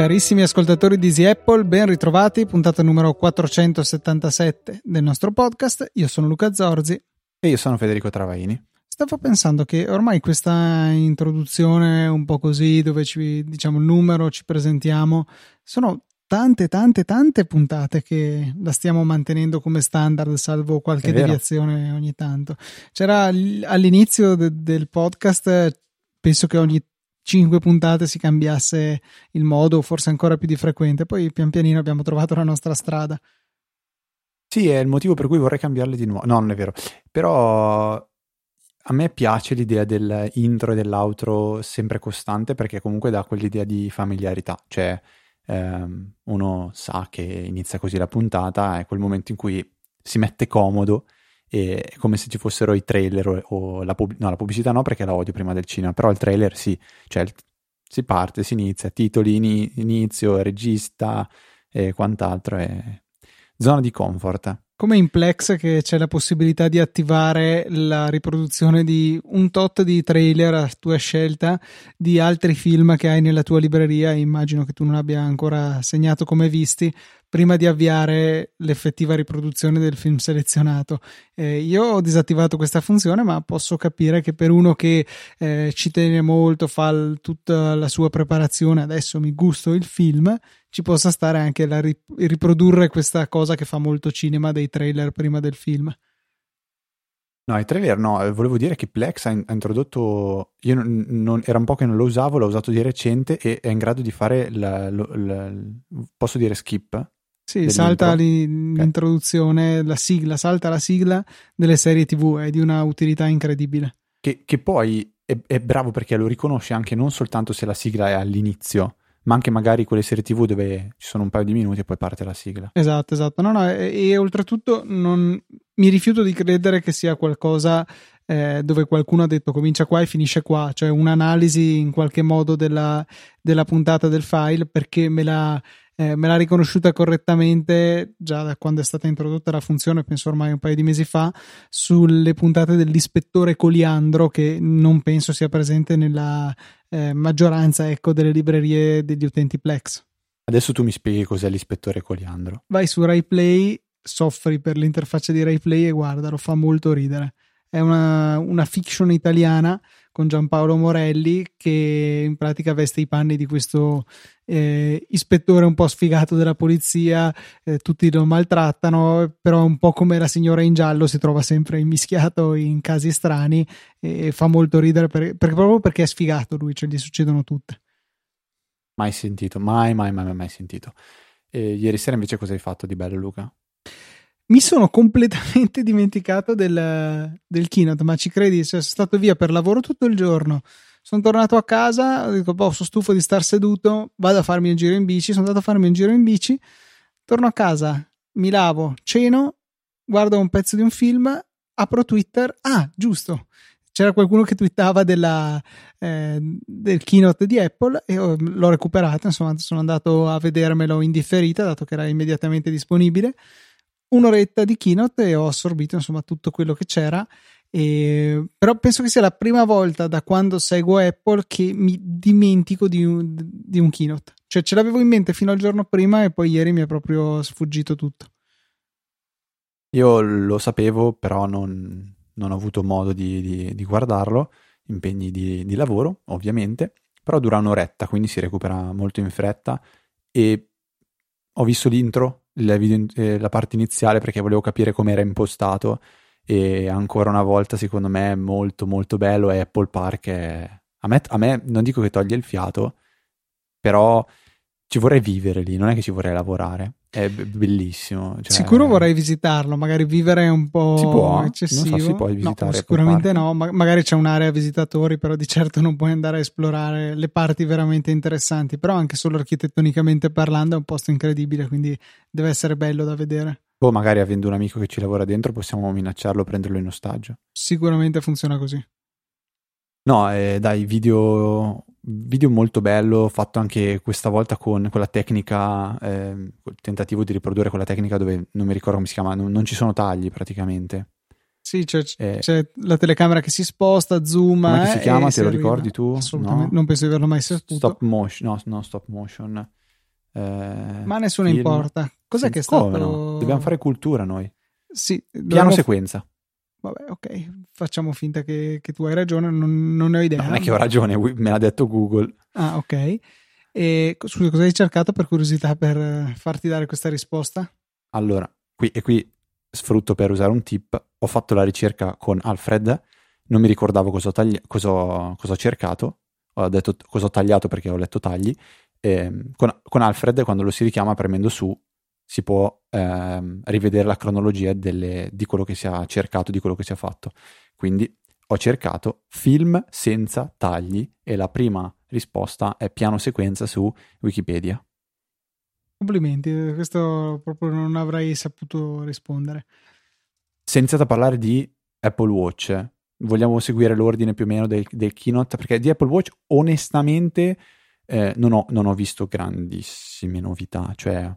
Carissimi ascoltatori di Easy Apple, ben ritrovati, puntata numero 477 del nostro podcast. Io sono Luca Zorzi. E io sono Federico Travaini. Stavo pensando che ormai questa introduzione un po' così, dove ci diciamo il numero, ci presentiamo, sono tante, tante, tante puntate che la stiamo mantenendo come standard, salvo qualche deviazione ogni tanto. C'era all'inizio de- del podcast, penso che ogni cinque puntate si cambiasse il modo, forse ancora più di frequente. Poi pian pianino abbiamo trovato la nostra strada. Sì, è il motivo per cui vorrei cambiarle di nuovo. No, non è vero. Però a me piace l'idea dell'intro e dell'outro sempre costante perché comunque dà quell'idea di familiarità. Cioè, ehm, uno sa che inizia così la puntata, è quel momento in cui si mette comodo è come se ci fossero i trailer o, o la, pub- no, la pubblicità no perché la odio prima del cinema, però il trailer sì, cioè il, si parte, si inizia, titoli, in, inizio, regista e quant'altro, è zona di comfort. Come in Plex che c'è la possibilità di attivare la riproduzione di un tot di trailer a tua scelta di altri film che hai nella tua libreria, immagino che tu non abbia ancora segnato come visti, prima di avviare l'effettiva riproduzione del film selezionato. Eh, io ho disattivato questa funzione, ma posso capire che per uno che eh, ci tiene molto, fa l- tutta la sua preparazione, adesso mi gusto il film, ci possa stare anche la ri- riprodurre questa cosa che fa molto cinema dei trailer prima del film. No, i trailer no, eh, volevo dire che Plex ha, ha introdotto, io non, non, era un po' che non lo usavo, l'ho usato di recente e è in grado di fare, la, la, la, posso dire skip? Sì, salta l'introduzione, okay. la sigla, salta la sigla delle serie TV, è di una utilità incredibile. Che, che poi è, è, bravo perché lo riconosce anche non soltanto se la sigla è all'inizio, ma anche magari quelle serie TV dove ci sono un paio di minuti e poi parte la sigla. Esatto, esatto. No, no, e, e oltretutto non, mi rifiuto di credere che sia qualcosa eh, dove qualcuno ha detto comincia qua e finisce qua, cioè un'analisi in qualche modo della, della puntata del file perché me l'ha eh, me l'ha riconosciuta correttamente già da quando è stata introdotta la funzione, penso ormai un paio di mesi fa, sulle puntate dell'ispettore Coliandro, che non penso sia presente nella eh, maggioranza ecco, delle librerie degli utenti Plex. Adesso tu mi spieghi cos'è l'ispettore Coliandro. Vai su RaiPlay, soffri per l'interfaccia di RaiPlay e guarda, lo fa molto ridere. È una, una fiction italiana con Giampaolo Morelli che in pratica veste i panni di questo eh, ispettore un po' sfigato della polizia, eh, tutti lo maltrattano, però un po' come la signora in giallo si trova sempre immischiato in casi strani e fa molto ridere per, per, proprio perché è sfigato lui, cioè gli succedono tutte. Mai sentito, mai, mai, mai, mai sentito. E ieri sera invece cosa hai fatto di bello Luca? Mi sono completamente dimenticato del, del keynote, ma ci credi? Sono stato via per lavoro tutto il giorno. Sono tornato a casa, detto, boh, sono stufo di star seduto, vado a farmi un giro in bici. Sono andato a farmi un giro in bici, torno a casa, mi lavo, ceno, guardo un pezzo di un film, apro Twitter. Ah, giusto, c'era qualcuno che twittava della, eh, del keynote di Apple e l'ho recuperato. Insomma, sono andato a vedermelo in differita, dato che era immediatamente disponibile un'oretta di keynote e ho assorbito insomma tutto quello che c'era. E, però penso che sia la prima volta da quando seguo Apple che mi dimentico di un, di un keynote. Cioè ce l'avevo in mente fino al giorno prima e poi ieri mi è proprio sfuggito tutto. Io lo sapevo, però non, non ho avuto modo di, di, di guardarlo, impegni di, di, lavoro, ovviamente, però dura un'oretta, quindi si recupera molto in fretta e ho visto l'intro la, video, eh, la parte iniziale perché volevo capire come era impostato e ancora una volta secondo me è molto molto bello e Apple Park è... a, me, a me non dico che toglie il fiato però ci vorrei vivere lì non è che ci vorrei lavorare è bellissimo. Cioè... Sicuro vorrei visitarlo, magari vivere è un po' si può, eccessivo. So, si può visitare no, sicuramente no, ma magari c'è un'area visitatori, però di certo non puoi andare a esplorare le parti veramente interessanti, però anche solo architettonicamente parlando è un posto incredibile, quindi deve essere bello da vedere. O magari avendo un amico che ci lavora dentro possiamo minacciarlo, prenderlo in ostaggio. Sicuramente funziona così. No, eh, dai, video video molto bello, fatto anche questa volta con quella tecnica, eh, il tentativo di riprodurre quella tecnica dove non mi ricordo come si chiama, non, non ci sono tagli praticamente. Sì, c'è, eh, c'è, la telecamera che si sposta, zoom. Come si chiama? Te lo ricordi tu? Assolutamente, no? non penso di averlo mai saputo. Stop motion, no, no stop motion. Eh, Ma nessuno film. importa. Cos'è sì, che è stato? No? Dobbiamo fare cultura noi. Sì, piano sequenza. Vabbè, ok, facciamo finta che, che tu hai ragione, non, non, ne ho idea. non è che ho ragione, me l'ha detto Google. Ah, ok. E scusa, cosa hai cercato per curiosità per farti dare questa risposta? Allora, qui e qui sfrutto per usare un tip, ho fatto la ricerca con Alfred, non mi ricordavo cosa ho, tagli- cosa ho, cosa ho cercato, ho detto cosa ho tagliato perché ho letto tagli, e con, con Alfred quando lo si richiama premendo su si può ehm, rivedere la cronologia delle, di quello che si è cercato, di quello che si è fatto. Quindi ho cercato film senza tagli e la prima risposta è piano sequenza su Wikipedia. Complimenti, questo proprio non avrei saputo rispondere. Senza parlare di Apple Watch, vogliamo seguire l'ordine più o meno del, del keynote, perché di Apple Watch onestamente eh, non, ho, non ho visto grandissime novità, cioè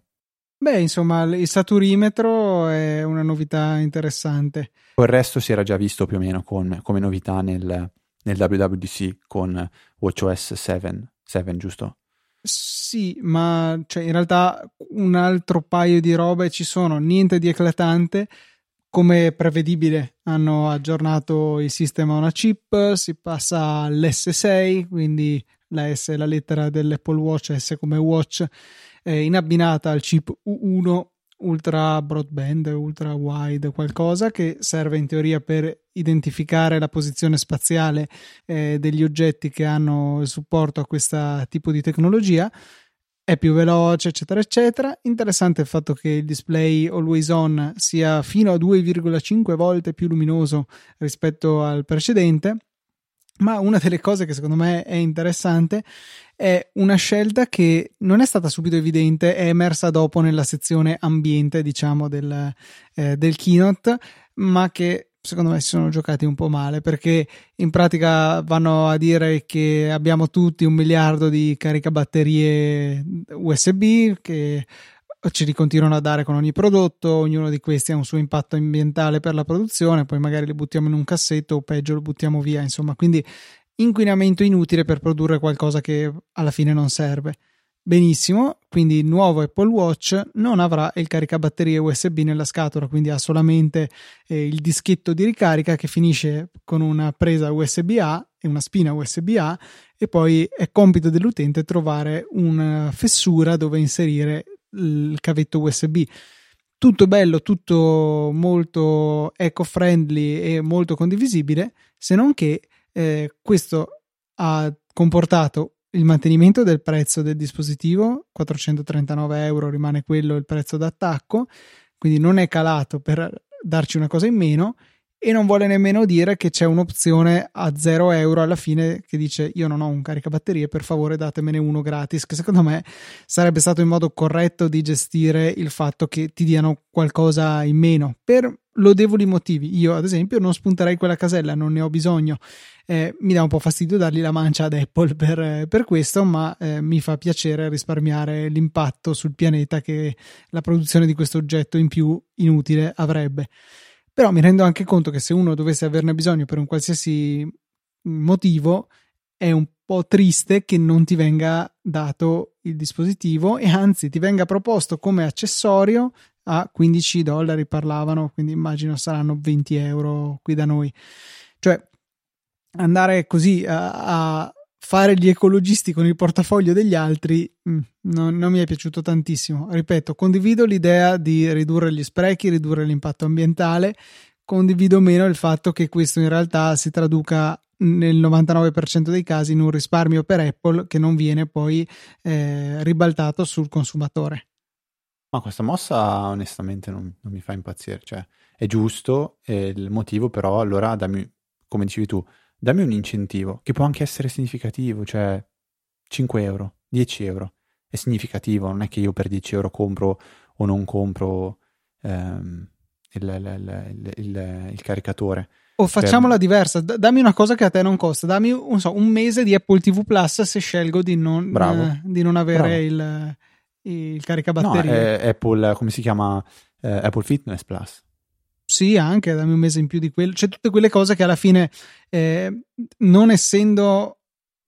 Beh, insomma, il saturimetro è una novità interessante. Il resto si era già visto più o meno con, come novità nel, nel WWDC con WatchOS 7, 7 giusto? Sì, ma cioè, in realtà un altro paio di robe ci sono, niente di eclatante. Come prevedibile, hanno aggiornato il sistema a chip, si passa all'S6, quindi la S è la lettera dell'Apple Watch, S come watch eh, in abbinata al chip U1 ultra broadband, ultra wide, qualcosa che serve in teoria per identificare la posizione spaziale eh, degli oggetti che hanno il supporto a questo tipo di tecnologia. È più veloce, eccetera, eccetera. Interessante il fatto che il display always on sia fino a 2,5 volte più luminoso rispetto al precedente ma una delle cose che secondo me è interessante è una scelta che non è stata subito evidente, è emersa dopo nella sezione ambiente, diciamo, del, eh, del keynote, ma che secondo me si sono giocati un po' male perché in pratica vanno a dire che abbiamo tutti un miliardo di caricabatterie USB che ce li continuano a dare con ogni prodotto, ognuno di questi ha un suo impatto ambientale per la produzione, poi magari li buttiamo in un cassetto o peggio lo buttiamo via, insomma, quindi inquinamento inutile per produrre qualcosa che alla fine non serve. Benissimo, quindi il nuovo Apple Watch non avrà il caricabatterie USB nella scatola, quindi ha solamente eh, il dischetto di ricarica che finisce con una presa USB-A e una spina USB-A e poi è compito dell'utente trovare una fessura dove inserire il cavetto USB. Tutto bello, tutto molto eco-friendly e molto condivisibile, se non che eh, questo ha comportato il mantenimento del prezzo del dispositivo, 439 euro rimane quello il prezzo d'attacco, quindi non è calato per darci una cosa in meno e non vuole nemmeno dire che c'è un'opzione a 0 euro alla fine che dice io non ho un caricabatterie per favore datemene uno gratis che secondo me sarebbe stato il modo corretto di gestire il fatto che ti diano qualcosa in meno. Per lodevoli motivi io ad esempio non spunterei quella casella non ne ho bisogno. Eh, mi dà un po' fastidio dargli la mancia ad Apple per, per questo ma eh, mi fa piacere risparmiare l'impatto sul pianeta che la produzione di questo oggetto in più inutile avrebbe però mi rendo anche conto che se uno dovesse averne bisogno per un qualsiasi motivo, è un po' triste che non ti venga dato il dispositivo e anzi ti venga proposto come accessorio a 15 dollari parlavano, quindi immagino saranno 20 euro qui da noi. Cioè andare così a, a fare gli ecologisti con il portafoglio degli altri mh, mm, non, mi è piaciuto tantissimo. Ripeto, condivido l'idea di ridurre gli sprechi, ridurre l'impatto ambientale, condivido meno il fatto che questo in realtà si traduca nel 99% dei casi in un risparmio per Apple che non viene poi eh, ribaltato sul consumatore. Ma questa mossa onestamente non, non mi fa impazzire, cioè è giusto, è il motivo però allora dammi, come dicevi tu, dammi un incentivo, che può anche essere significativo, cioè 5 euro, 10 euro, è significativo, non è che io per 10 euro compro o non compro ehm, il, il, il, il, caricatore. O facciamola per... diversa, dammi una cosa che a te non costa, dammi un, so, un mese di Apple TV Plus se scelgo di non, eh, di non avere il, il caricabatterie. No, è Apple, come si chiama? Eh, Apple Fitness Plus. Sì, anche dammi un mese in più di quello. Cioè, tutte quelle cose che alla fine, eh, non essendo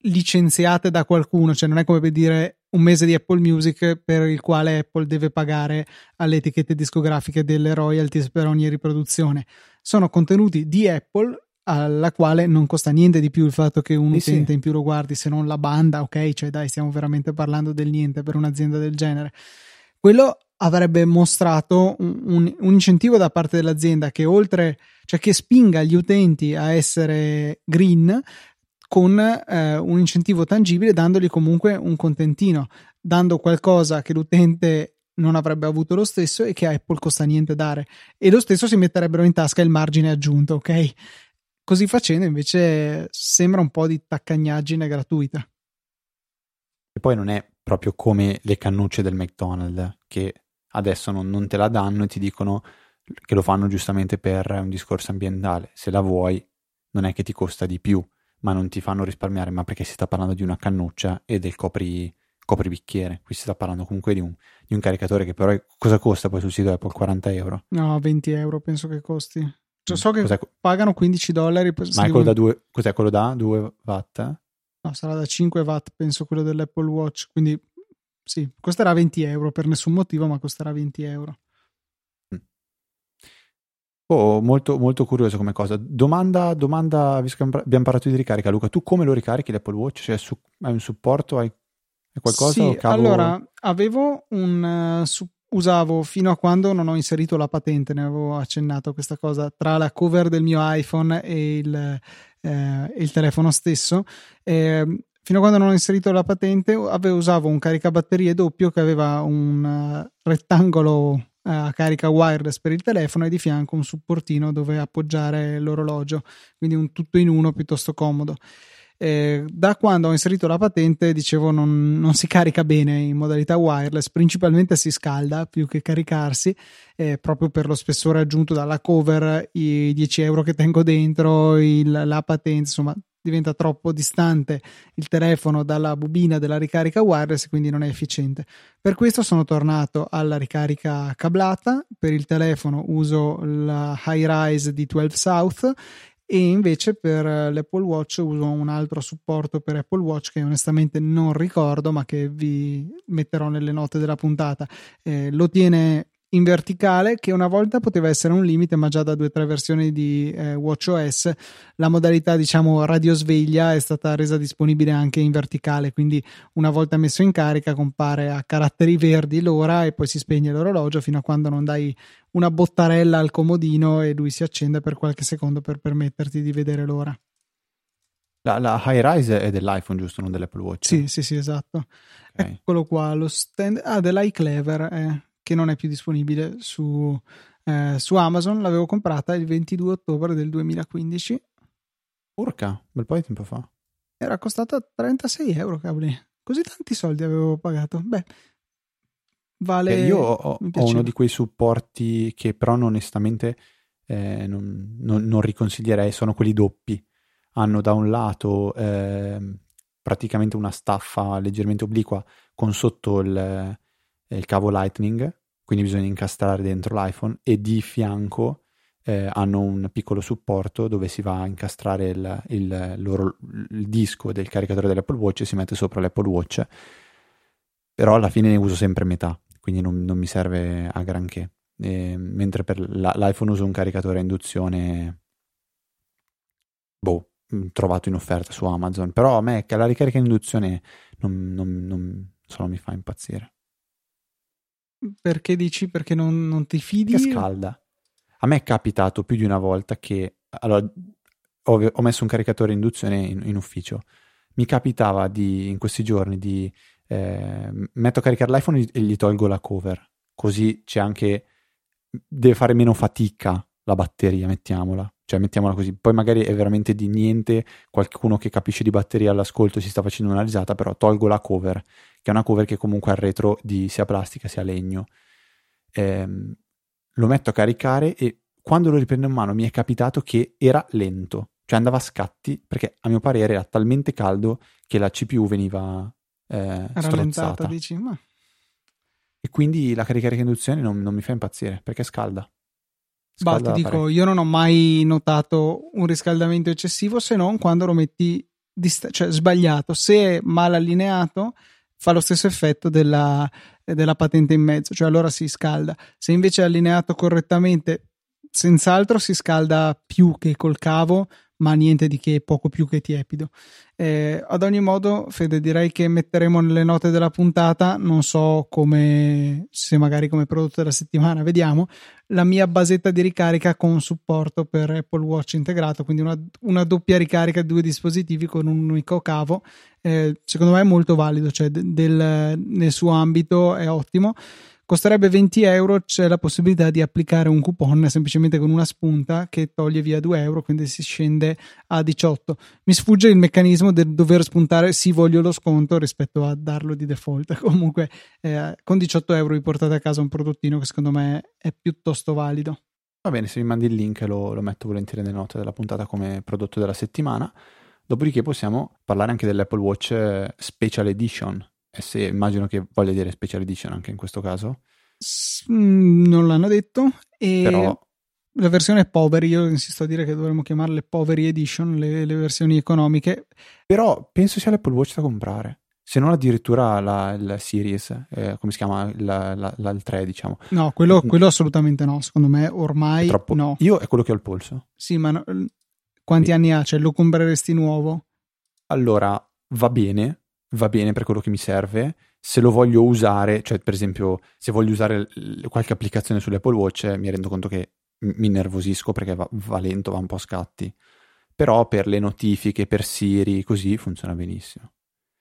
licenziate da qualcuno, cioè non è come per dire un mese di Apple Music per il quale Apple deve pagare alle etichette discografiche delle royalties per ogni riproduzione. Sono contenuti di Apple alla quale non costa niente di più il fatto che un sì, utente sì. in più lo guardi se non la banda, ok? Cioè dai, stiamo veramente parlando del niente per un'azienda del genere. Quello avrebbe mostrato un, un, un incentivo da parte dell'azienda che oltre, cioè che spinga gli utenti a essere green, con eh, un incentivo tangibile, dandogli comunque un contentino, dando qualcosa che l'utente non avrebbe avuto lo stesso e che Apple costa niente dare. E lo stesso si metterebbero in tasca il margine aggiunto, ok? Così facendo invece sembra un po' di taccagnaggine gratuita. E poi non è proprio come le cannucce del McDonald's che adesso non, non te la danno e ti dicono che lo fanno giustamente per un discorso ambientale. Se la vuoi non è che ti costa di più ma non ti fanno risparmiare, ma perché si sta parlando di una cannuccia e del copri, copribicchiere. Qui si sta parlando comunque di un, di un caricatore che però è, cosa costa poi sul sito Apple? 40 euro? No, 20 euro penso che costi. Cioè, so che cos'è? pagano 15 dollari. Ma è quello da 2, cos'è quello da 2 watt? No, sarà da 5 watt, penso quello dell'Apple Watch. Quindi sì, costerà 20 euro per nessun motivo, ma costerà 20 euro. Oh, molto, molto curioso come cosa. Domanda, domanda, visto che abbiamo parlato di ricarica, Luca, tu come lo ricarichi l'Apple Watch? Cioè, su, hai un supporto? Hai, hai qualcosa? Sì, allora, avevo un... Uh, su, usavo fino a quando non ho inserito la patente, ne avevo accennato questa cosa, tra la cover del mio iPhone e il, eh, il telefono stesso. Eh, fino a quando non ho inserito la patente, avevo, usavo un caricabatterie doppio che aveva un uh, rettangolo a carica wireless per il telefono e di fianco un supportino dove appoggiare l'orologio, quindi un tutto in uno piuttosto comodo. Eh, da quando ho inserito la patente, dicevo, non, non, si carica bene in modalità wireless, principalmente si scalda più che caricarsi, eh, proprio per lo spessore aggiunto dalla cover, i 10 euro che tengo dentro, il, la patente, insomma, diventa troppo distante il telefono dalla bobina della ricarica wireless, quindi non è efficiente. Per questo sono tornato alla ricarica cablata, per il telefono uso la High Rise di 12 South e invece per l'Apple Watch uso un altro supporto per Apple Watch che onestamente non ricordo ma che vi metterò nelle note della puntata. Eh, lo tiene in verticale che una volta poteva essere un limite ma già da due o tre versioni di eh, WatchOS la modalità diciamo radiosveglia è stata resa disponibile anche in verticale. Quindi una volta messo in carica compare a caratteri verdi l'ora e poi si spegne l'orologio fino a quando non dai una bottarella al comodino e lui si accende per qualche secondo per permetterti di vedere l'ora. La, la High Rise è dell'iPhone giusto? Non dell'Apple Watch? Sì sì sì esatto. Okay. eccolo qua lo stand ah dell'iClever eh che non è più disponibile su, eh, su Amazon. L'avevo comprata il 22 ottobre del 2015. Porca, bel po' di tempo fa. Era costata 36 euro, cavoli. Così tanti soldi avevo pagato. Beh, vale. Eh, io ho, ho, uno di quei supporti che però onestamente eh, non, non, non, riconsiglierei, sono quelli doppi. Hanno da un lato eh, praticamente una staffa leggermente obliqua con sotto il, il cavo Lightning, quindi bisogna incastrare dentro l'iPhone e di fianco eh, hanno un piccolo supporto dove si va a incastrare il, il, loro, il disco del caricatore dell'Apple Watch e si mette sopra l'Apple Watch. Però alla fine ne uso sempre metà, quindi non, non mi serve a granché. E, mentre per la, l'iPhone uso un caricatore a induzione boh, trovato in offerta su Amazon. Però a me la ricarica in induzione non, non, non, non mi fa impazzire. Perché dici? Perché non, non ti fidi? Che scalda. A me è capitato più di una volta che allora, ho, ho messo un caricatore induzione in, in, ufficio. Mi capitava di, in questi giorni di eh, metto a caricare l'iPhone e gli tolgo la cover. Così c'è anche. deve fare meno fatica la batteria, mettiamola. Cioè, mettiamola così. Poi magari è veramente di niente. Qualcuno che capisce di batteria all'ascolto si sta facendo una risata, però tolgo la cover che è una cover che comunque ha il retro di sia plastica sia legno. Ehm, lo metto a caricare e quando lo riprendo in mano mi è capitato che era lento, cioè andava a scatti perché a mio parere era talmente caldo che la CPU veniva eh, rallentata, dici, ma... E quindi la carica di induzione non, non mi fa impazzire perché è scalda. Bah, ti dico, parecchio. io non ho mai notato un riscaldamento eccessivo se non quando lo metti dist- cioè, sbagliato. Se è mal allineato, fa lo stesso effetto della, della patente in mezzo, cioè allora si scalda. Se invece è allineato correttamente, senz'altro si scalda più che col cavo, ma niente di che, poco più che tiepido. Eh, ad ogni modo, Fede, direi che metteremo nelle note della puntata, non so come, se magari come prodotto della settimana, vediamo, la mia basetta di ricarica con supporto per Apple Watch integrato, quindi una, una doppia ricarica di due dispositivi con un unico cavo. Eh, secondo me è molto valido, cioè del, nel suo ambito è ottimo costerebbe 20 euro c'è la possibilità di applicare un coupon semplicemente con una spunta che toglie via 2 euro quindi si scende a 18 mi sfugge il meccanismo del dover spuntare sì voglio lo sconto rispetto a darlo di default. Comunque eh, con 18 euro vi portate a casa un prodottino che secondo me è piuttosto valido. Va bene se mi mandi il link lo, lo metto volentieri nelle note della puntata come prodotto della settimana. Dopodiché possiamo parlare anche dell'Apple Watch eh, Special Edition, se immagino che voglia dire special edition anche in questo caso. S- mm, non l'hanno detto. E Però... la versione poveri, io insisto a dire che dovremmo chiamarle poveri edition, le, le versioni economiche. Però penso sia l'Apple Watch da comprare. Se non addirittura la, il Series, eh, come si chiama? La, la, la, il 3, diciamo. No, quello, mm. quello, assolutamente no. Secondo me ormai troppo... no. Io è quello che ho il polso. Sì, ma no, quanti sì. anni ha? Cioè, lo compreresti nuovo? Allora, va bene, va bene per quello che mi serve. Se lo voglio usare, cioè per esempio se voglio usare qualche applicazione sull'Apple Watch, mi rendo conto che mi innervosisco perché va, va lento, va un po' a scatti. Però per le notifiche, per Siri, così funziona benissimo.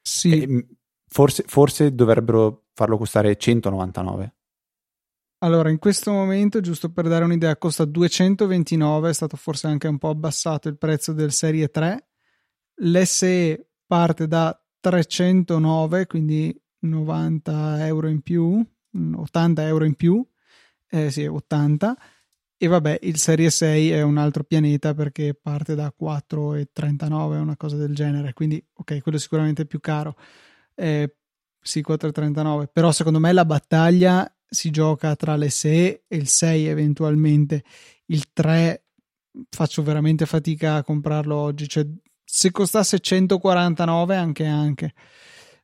Sì. E, forse, forse dovrebbero farlo costare 199. Allora, in questo momento, giusto per dare un'idea, costa 229, è stato forse anche un po' abbassato il prezzo del Serie 3. L'SE parte da 309, quindi 90 euro in più, 80 mm, euro in più, eh, sì, 80. E vabbè, il Serie 6 è un altro pianeta perché parte da 4,39, una cosa del genere. Quindi, ok, quello è sicuramente più caro. Eh, sì, 4,39. Però secondo me la battaglia si gioca tra l'SE e il 6 eventualmente. Il 3 faccio veramente fatica a comprarlo oggi. Cioè, se costasse 149 anche anche.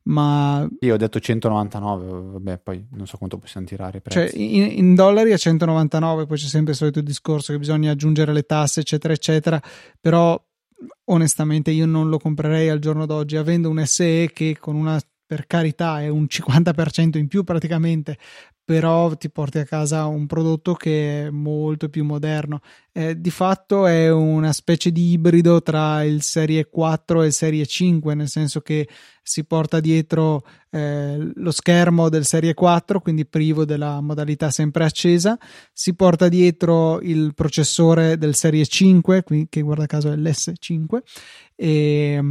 Ma io ho detto 199 vabbè poi non so quanto possiamo tirare cioè in, in, dollari a 199 poi c'è sempre il solito discorso che bisogna aggiungere le tasse eccetera eccetera. Però onestamente io non lo comprerei al giorno d'oggi avendo un SE che con una per carità è un 50% in più praticamente però ti porti a casa un prodotto che è molto più moderno. Eh, di fatto è una specie di ibrido tra il Serie 4 e il Serie 5, nel senso che si porta dietro eh, lo schermo del Serie 4, quindi privo della modalità sempre accesa, si porta dietro il processore del Serie 5, che guarda caso è l'S5, e,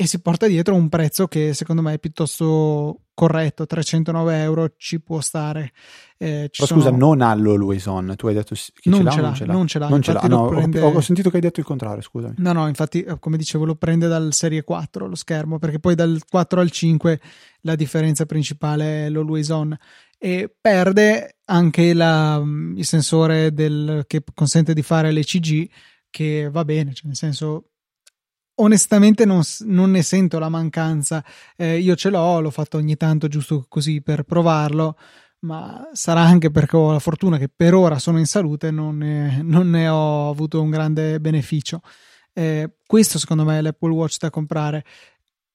e si porta dietro un prezzo che secondo me è piuttosto corretto, 309 euro ci può stare. Eh, Però sono... scusa, non ha l'Always tu hai detto che non ce, l'ha, ce l'ha, non ce l'ha, non ce l'ha. No, prende... ho, ho, sentito che hai detto il contrario, scusami. No, no, infatti eh, come dicevo lo prende dal serie 4 lo schermo, perché poi dal 4 al 5 la differenza principale è l'Always e perde anche la, il sensore del, che consente di fare l'ECG che va bene, cioè nel senso onestamente non, non, ne sento la mancanza. Eh, io ce l'ho, l'ho fatto ogni tanto giusto così per provarlo, ma sarà anche perché ho la fortuna che per ora sono in salute non non ne ho avuto un grande beneficio. Eh, questo secondo me è l'Apple Watch da comprare.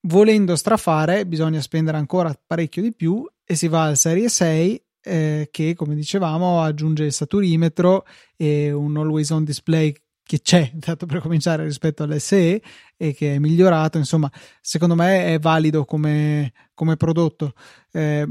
Volendo strafare, bisogna spendere ancora parecchio di più e si va al Serie 6 eh, che come dicevamo aggiunge il saturimetro e un always on display che c'è, tanto per cominciare, rispetto all'SE e che è migliorato. Insomma, secondo me è valido come, come prodotto. Eh,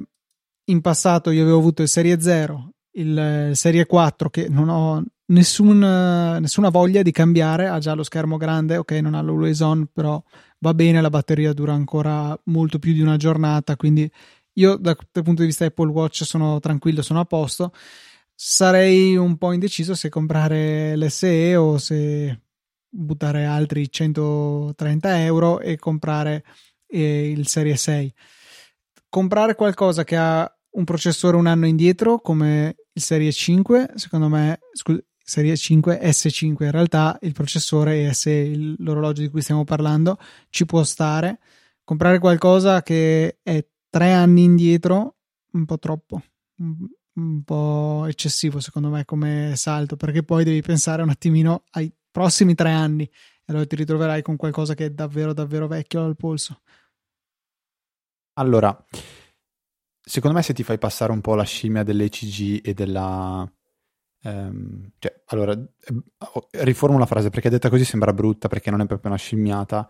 in passato io avevo avuto il Serie 0, il Serie 4 che non ho nessun, nessuna voglia di cambiare, ha già lo schermo grande, ok, non ha l'always on, però va bene, la batteria dura ancora molto più di una giornata, quindi io dal punto di vista Apple Watch sono tranquillo, sono a posto sarei un po' indeciso se comprare l'SE o se buttare altri 130 euro e comprare eh, il Serie 6. Comprare qualcosa che ha un processore un anno indietro come il Serie 5, secondo me, scusa, Serie 5 S5 in realtà il processore S, l'orologio di cui stiamo parlando, ci può stare. Comprare qualcosa che è tre anni indietro, un po' troppo, un, po' eccessivo secondo me come salto, perché poi devi pensare un attimino ai prossimi tre anni e allora ti ritroverai con qualcosa che è davvero davvero vecchio al polso. Allora, secondo me se ti fai passare un po' la scimmia dell'ECG e della Um, cioè, allora, eh, riformo la frase perché detta così sembra brutta perché non è proprio una scimmiata,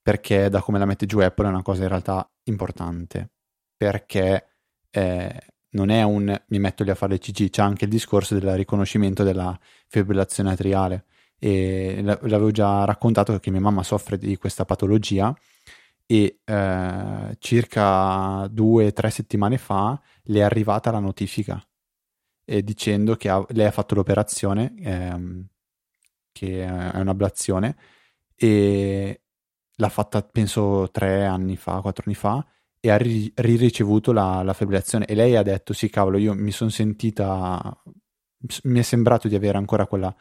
perché da come la mette giù Apple è una cosa in realtà importante, perché eh, non è un mi metto lì a fare l'ECG, c'è anche il discorso del riconoscimento della fibrillazione atriale. E l'avevo già raccontato che mia mamma soffre di questa patologia e eh, circa due o tre settimane fa le è arrivata la notifica eh, dicendo che ha, lei ha fatto l'operazione, ehm, che è un'ablazione, e l'ha fatta penso tre anni fa, quattro anni fa, e ha ri- ricevuto la, la fibrillazione. E lei ha detto: Sì, cavolo, io mi sono sentita, mi è sembrato di avere ancora quella,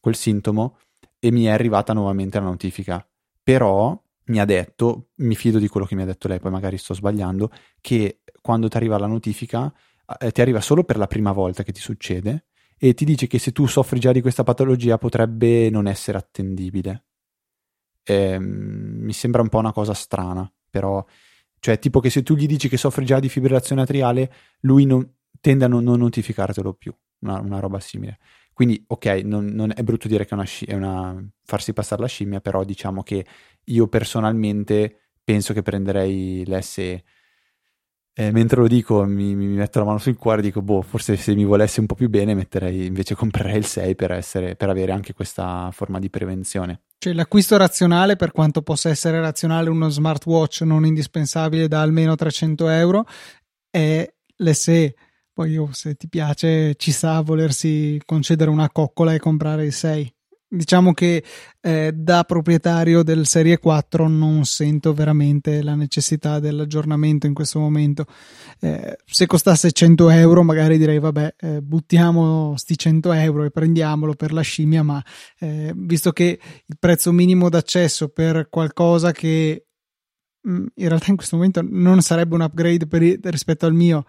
quel sintomo, e mi è arrivata nuovamente la notifica. Però mi ha detto, mi fido di quello che mi ha detto lei, poi magari sto sbagliando, che quando ti arriva la notifica eh, ti arriva solo per la prima volta che ti succede e ti dice che se tu soffri già di questa patologia potrebbe non essere attendibile. Eh, mi sembra un po' una cosa strana, però, cioè, tipo che se tu gli dici che soffri già di fibrillazione atriale, lui non, tende a non, non notificartelo più, una, una, roba simile. Quindi, ok, non, non è brutto dire che è una, è una farsi passare la scimmia, però diciamo che io personalmente penso che prenderei l'SE eh, mentre lo dico mi, mi, metto la mano sul cuore e dico, boh, forse se mi volessi un po' più bene metterei, invece comprerei il 6 per, essere, per avere anche questa forma di prevenzione. Cioè l'acquisto razionale, per quanto possa essere razionale uno smartwatch non indispensabile da almeno 300 euro, è l'SE. Poi io, se ti piace, ci sa volersi concedere una coccola e comprare il 6 diciamo che eh, da proprietario del Serie 4 non sento veramente la necessità dell'aggiornamento in questo momento. Eh, se costasse 100 euro, magari direi vabbè, eh, buttiamo sti 100 euro e prendiamolo per la scimmia, ma eh, visto che il prezzo minimo d'accesso per qualcosa che mm, in realtà in questo momento non sarebbe un upgrade per, rispetto al mio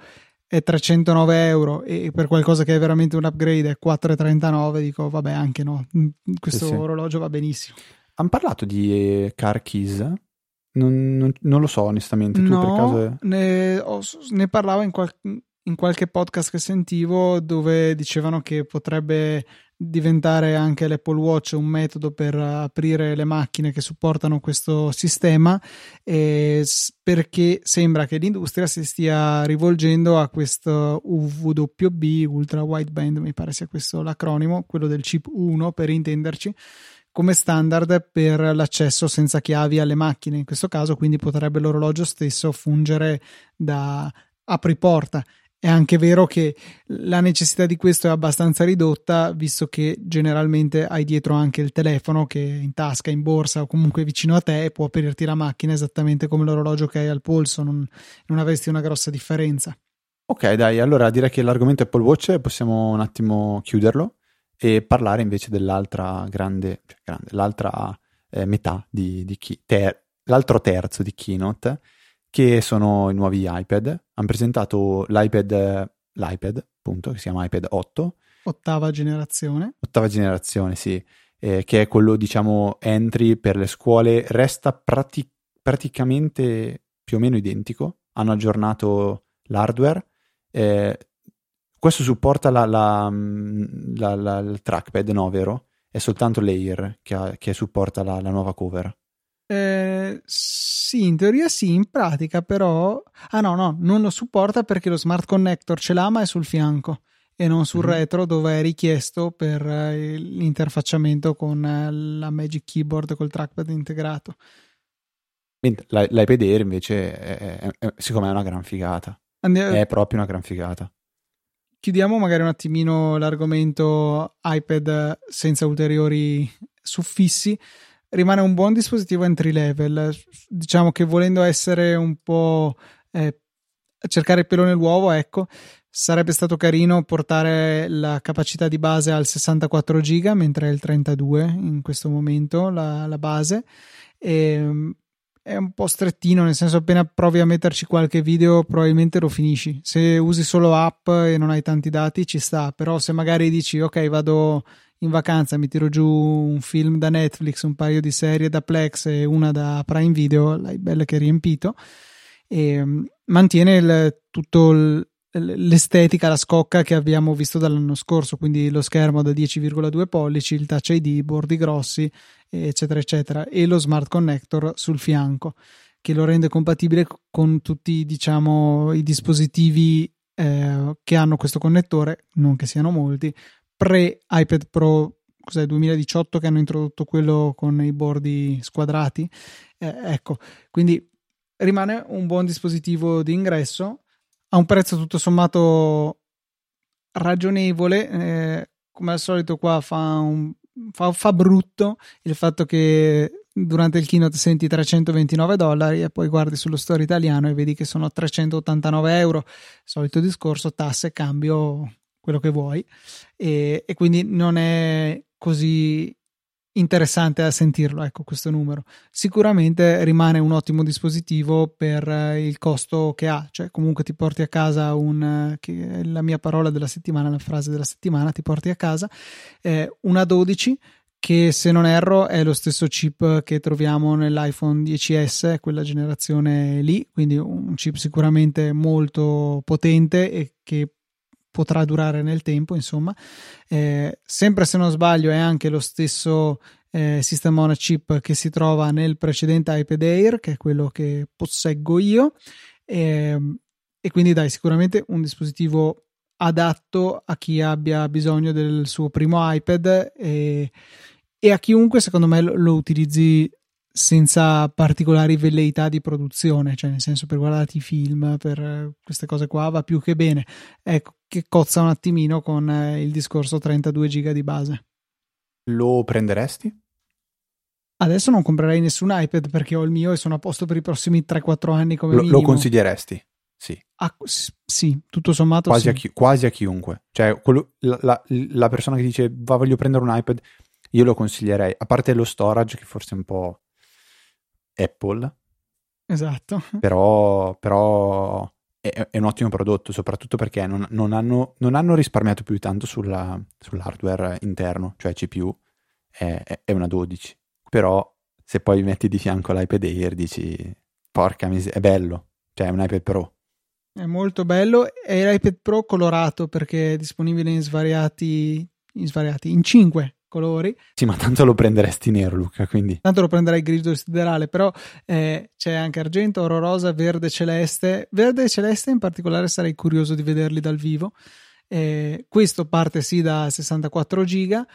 è 309 euro e per qualcosa che è veramente un upgrade è 4,39 dico vabbè anche no. Mm, questo sì, sì. orologio va benissimo. Hanno parlato di eh, car keys? Non, non, non, lo so onestamente. Tu no, per caso ne, ho, ne parlavo in, qual, in qualche podcast che sentivo dove dicevano che potrebbe diventare anche l'Apple Watch un metodo per aprire le macchine che supportano questo sistema eh, perché sembra che l'industria si stia rivolgendo a questo UWB Ultra Wideband mi pare sia questo l'acronimo quello del chip 1 per intenderci come standard per l'accesso senza chiavi alle macchine. In questo caso quindi potrebbe l'orologio stesso fungere da apriporta è anche vero che la necessità di questo è abbastanza ridotta, visto che generalmente hai dietro anche il telefono che è in tasca, in borsa o comunque vicino a te e può aprirti la macchina esattamente come l'orologio che hai al polso, non, non avresti una grossa differenza. Ok, dai, allora direi che l'argomento Apple Watch possiamo un attimo chiuderlo e parlare invece dell'altra grande, cioè grande l'altra eh, metà di, di chi, ter, l'altro terzo di Keynote che sono i nuovi iPad. Hanno presentato l'iPad, l'iPad, appunto, che si chiama iPad 8. Ottava generazione. Ottava generazione, sì, eh, che è quello, diciamo, entry per le scuole. Resta prati- praticamente più o meno identico. Hanno aggiornato l'hardware. Eh, questo supporta la, la, la, la, il trackpad, no, vero? È soltanto l'Air che, ha, che supporta la nuova cover. Eh, sì, in teoria sì, in pratica però... Ah no, no, non lo supporta perché lo smart connector ce l'ha ma è sul fianco e non sul mm-hmm. retro dove è richiesto per eh, l'interfacciamento con eh, la Magic Keyboard col trackpad integrato. L'iPad Air invece è, è, è, secondo me è una gran figata. Andiamo... È proprio una gran figata. chiudiamo magari un attimino l'argomento iPad senza ulteriori suffissi. Rimane un buon dispositivo entry level. Diciamo che volendo essere un po' eh, cercare il pelo nell'uovo, ecco, sarebbe stato carino portare la capacità di base al 64 giga, mentre è il 32 in questo momento la, la base. E, ehm, è un po' strettino, nel senso appena provi a metterci qualche video probabilmente lo finisci. Se usi solo app e non hai tanti dati ci sta, però se magari dici ok vado in vacanza, mi tiro giù un film da Netflix, un paio di serie da Plex e una da Prime Video, l'hai bella che è riempito e ehm, mantiene il, tutto il, l'estetica, la scocca che abbiamo visto dall'anno scorso, quindi lo schermo da 10,2 pollici, il touch ID, bordi grossi eccetera, eccetera, e lo smart connector sul fianco che lo rende compatibile con tutti diciamo i dispositivi eh, che hanno questo connettore, non che siano molti, pre iPad Pro cos'è 2018 che hanno introdotto quello con i bordi squadrati. Eh, ecco, quindi rimane un buon dispositivo di ingresso a un prezzo tutto sommato ragionevole. Eh, come al solito, qua fa un fa, fa, brutto il fatto che durante il keynote senti 329 dollari e poi guardi sullo store italiano e vedi che sono 389 euro. Solito discorso, tasse, cambio, quello che vuoi. E, e quindi non è così interessante a sentirlo, ecco questo numero. Sicuramente rimane un ottimo dispositivo per il costo che ha, cioè comunque ti porti a casa un, è la mia parola della settimana, la frase della settimana, ti porti a casa eh, una 12 che se non erro è lo stesso chip che troviamo nell'iPhone 10S, quella generazione lì, quindi un chip sicuramente molto potente e che potrà durare nel tempo, insomma. Eh, sempre se non sbaglio è anche lo stesso eh, sistema on chip che si trova nel precedente iPad Air, che è quello che posseggo io. Eh, e quindi dai, sicuramente un dispositivo adatto a chi abbia bisogno del suo primo iPad e, e a chiunque secondo me lo, lo utilizzi senza particolari velleità di produzione, cioè nel senso per guardarti i film, per queste cose qua va più che bene. Ecco, che cozza un attimino con eh, il discorso 32 giga di base. Lo prenderesti? Adesso non comprerei nessun iPad perché ho il mio e sono a posto per i prossimi 3-4 anni come lo, minimo. Lo consiglieresti? Sì. Ah, sì, tutto sommato quasi, sì. a chi, quasi a chiunque. Cioè, quello, la, la, la, persona che dice va voglio prendere un iPad, io lo consiglierei. A parte lo storage che forse è un po' Apple. Esatto. Però, però è, è, un ottimo prodotto, soprattutto perché non, non, hanno, non hanno, risparmiato più tanto sulla, sull'hardware interno, cioè CPU è, è, una 12. Però se poi metti di fianco l'iPad Air dici, porca miseria, è bello, cioè è un iPad Pro. È molto bello, è l'iPad Pro colorato perché è disponibile in svariati, in svariati, in 5 colori. Sì, ma tanto lo prenderesti nero, Luca, quindi. Tanto lo prenderai grigio siderale, però eh, c'è anche argento, oro rosa, verde celeste. Verde e celeste in particolare sarei curioso di vederli dal vivo. Eh, questo parte sì da 64 giga,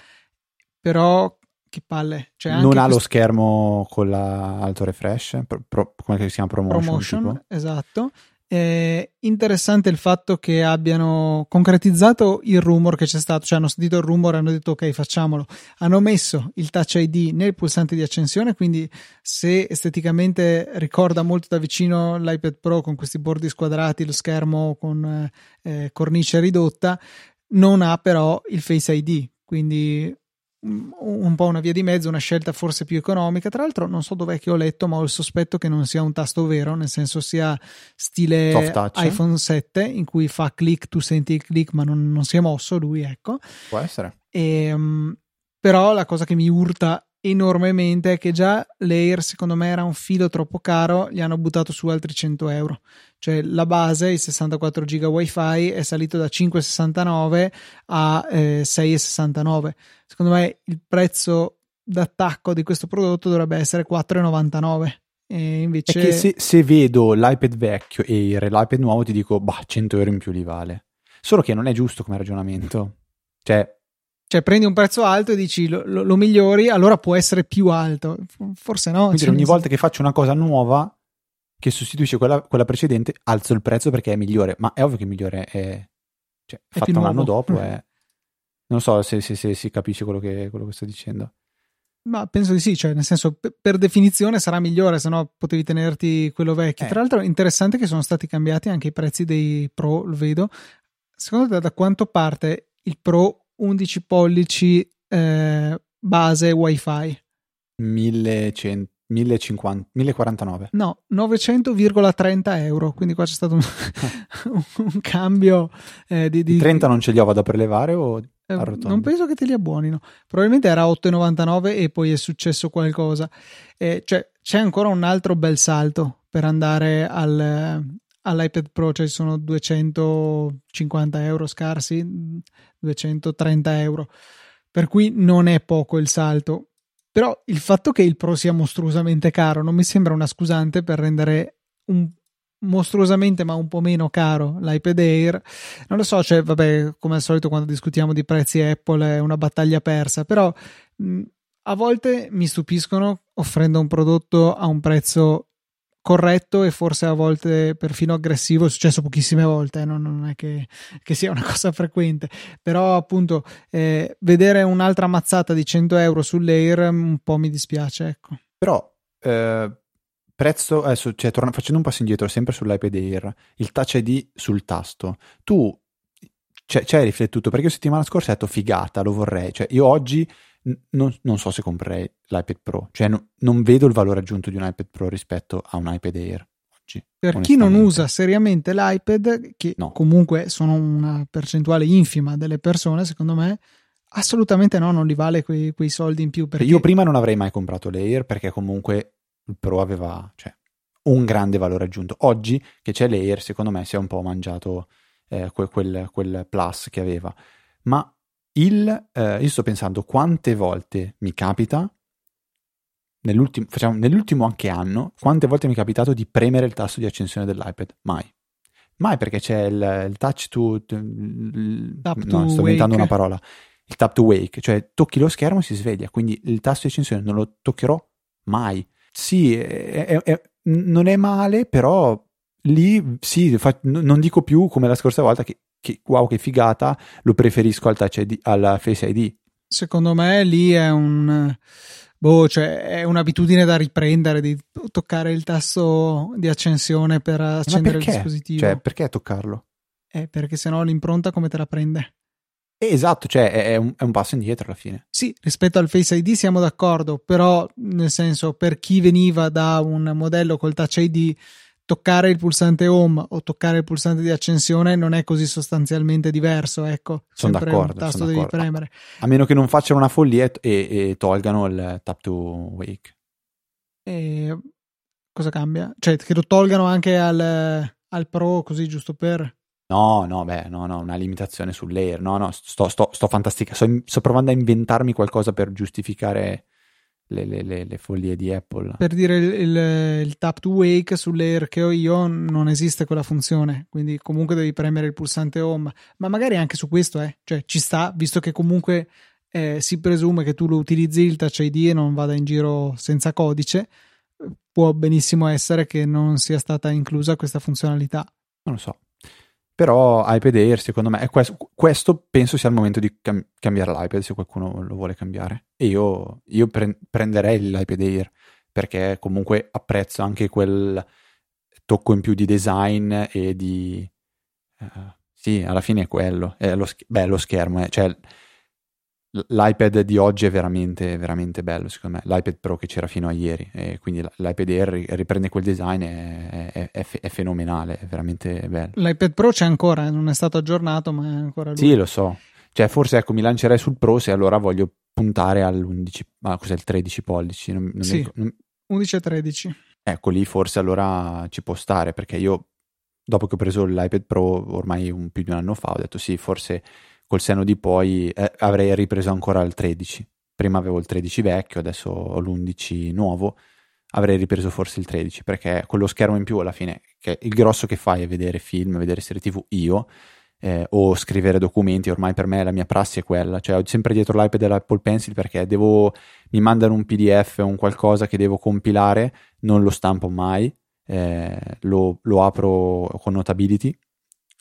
però che palle. Cioè non ha questo... lo schermo con l'alto refresh, pro, pro, come si chiama? Promotion. Promotion esatto. Eh, interessante il fatto che abbiano concretizzato il rumor che c'è stato, cioè hanno sentito il rumor e hanno detto ok facciamolo, hanno messo il touch ID nel pulsante di accensione, quindi se esteticamente ricorda molto da vicino l'iPad Pro con questi bordi squadrati, lo schermo con eh, cornice ridotta, non ha però il Face ID, quindi un po' una via di mezzo, una scelta forse più economica. Tra l'altro, non so dov'è che ho letto, ma ho il sospetto che non sia un tasto vero, nel senso sia stile iPhone 7 in cui fa click, tu senti il click, ma non, non si è mosso lui, ecco. Può essere. E, um, però la cosa che mi urta enormemente che già l'Air secondo me era un filo troppo caro, gli hanno buttato su altri 100 euro. Cioè la base, il 64 giga wifi, è salito da 5,69 a eh, 6,69. Secondo me il prezzo d'attacco di questo prodotto dovrebbe essere 4,99. E invece... È che se, se vedo l'iPad vecchio e l'iPad nuovo ti dico, bah, 100 euro in più li vale. Solo che non è giusto come ragionamento. Cioè, cioè, prendi un prezzo alto e dici lo, lo, lo migliori, allora può essere più alto. Forse no. Quindi ogni volta che faccio una cosa nuova che sostituisce quella, quella, precedente, alzo il prezzo perché è migliore. Ma è ovvio che è migliore è, cioè, fatto un anno dopo è... Non so se, se, se si capisce quello che, quello che sto dicendo. Ma penso di sì, cioè nel senso per, per definizione sarà migliore, se no potevi tenerti quello vecchio. Eh. Tra l'altro è interessante che sono stati cambiati anche i prezzi dei Pro, lo vedo. Secondo te da quanto parte il Pro 11 pollici eh, base Wi-Fi? 1100, 1050, 1049. No, 900,30 euro. Quindi qua c'è stato un, un cambio eh, di, di... 30 non ce li ho, vado a prelevare o eh, non penso che te li abbonino. Probabilmente era 8,99 e poi è successo qualcosa. Eh, cioè, c'è ancora un altro bel salto per andare al, all'iPad Pro, cioè sono 250 euro scarsi, 230 euro. Per cui non è poco il salto. Però il fatto che il Pro sia mostruosamente caro non mi sembra una scusante per rendere un, mostruosamente ma un po' meno caro l'iPad Air non lo so cioè vabbè come al solito quando discutiamo di prezzi Apple è una battaglia persa però mh, a volte mi stupiscono offrendo un prodotto a un prezzo corretto e forse a volte perfino aggressivo, è successo pochissime volte, eh, non, non, è che, che, sia una cosa frequente, però appunto eh, vedere un'altra mazzata di 100 euro sull'Air un po' mi dispiace, ecco. Però eh, prezzo, adesso cioè, torna, facendo un passo indietro, sempre sull'iPad Air, il Touch ID sul tasto, tu ci hai riflettuto? Perché io settimana scorsa ho detto figata, lo vorrei, cioè io oggi non, non, so se comprerei l'iPad Pro, cioè no, non vedo il valore aggiunto di un iPad Pro rispetto a un iPad Air. Oggi, per chi non usa seriamente l'iPad, che no. comunque sono una percentuale infima delle persone, secondo me, assolutamente no, non li vale quei, quei soldi in più. Perché... Io prima non avrei mai comprato l'Air perché comunque il Pro aveva cioè, un grande valore aggiunto. Oggi che c'è l'Air, secondo me si è un po' mangiato eh, quel, quel, quel, plus che aveva. Ma il, eh, io sto pensando quante volte mi capita, nell'ultimo, facciamo, nell'ultimo anche anno, quante volte mi è capitato di premere il tasto di accensione dell'iPad? Mai. Mai perché c'è il, il touch to... Il, no, to sto inventando una parola. Il tap to wake, cioè tocchi lo schermo e si sveglia, quindi il tasto di accensione non lo toccherò mai sì, è, è, è, non è male, però lì sì, fa, non dico più come la scorsa volta che, che, wow, che figata, lo preferisco al touch ID, alla Face ID. Secondo me lì è un boh, cioè è un'abitudine da riprendere di toccare il tasto di accensione per accendere il dispositivo. Cioè, perché toccarlo? Eh, perché sennò l'impronta come te la prende? Esatto, cioè è un, è un, passo indietro alla fine. Sì, rispetto al Face ID siamo d'accordo, però nel senso per chi veniva da un modello col Touch ID toccare il pulsante home o toccare il pulsante di accensione non è così sostanzialmente diverso, ecco. Sono d'accordo. Tasto sono devi d'accordo. premere. A meno che non facciano una follia e, e tolgano il tap to wake. E cosa cambia? Cioè che lo tolgano anche al, al Pro così giusto per... No, no, beh, no, no, una limitazione sull'air. No, no, sto, sto, sto fantastica. Sto, sto, provando a inventarmi qualcosa per giustificare le, le, le, le follie di Apple. Per dire il, il, il, tap to wake sull'air che ho io non esiste quella funzione, quindi comunque devi premere il pulsante home. Ma magari anche su questo, eh. Cioè, ci sta, visto che comunque eh, si presume che tu lo utilizzi il Touch ID e non vada in giro senza codice, può benissimo essere che non sia stata inclusa questa funzionalità. Non lo so. Però iPad Air, secondo me, questo, questo, penso sia il momento di cam- cambiare l'iPad se qualcuno lo vuole cambiare. E io, io pre- prenderei l'iPad Air perché comunque apprezzo anche quel tocco in più di design e di... Uh, sì, alla fine è quello. È lo, sch- beh, lo schermo, eh. cioè l'iPad di oggi è veramente, veramente bello, secondo me. L'iPad Pro che c'era fino a ieri, e quindi l'iPad Air riprende quel design, è, è, è, è fenomenale, è veramente bello. L'iPad Pro c'è ancora, non è stato aggiornato, ma è ancora lui. Sì, lo so. Cioè, forse ecco, mi lancerei sul Pro se allora voglio puntare all'11, ah, cos'è il 13 pollici? Non, non sì, non... 11 e 13. Ecco, lì forse allora ci può stare, perché io, dopo che ho preso l'iPad Pro, ormai un, più di un anno fa, ho detto sì, forse col seno di poi eh, avrei ripreso ancora il 13. Prima avevo il 13 vecchio, adesso ho l'11 nuovo. Avrei ripreso forse il 13 perché quello schermo in più alla fine, che il grosso che fai è vedere film, vedere serie TV io eh, o scrivere documenti. Ormai per me la mia prassi è quella, cioè ho sempre dietro l'iPad e l'Apple Pencil perché devo, mi mandano un PDF o un qualcosa che devo compilare, non lo stampo mai, eh, lo, lo apro con Notability,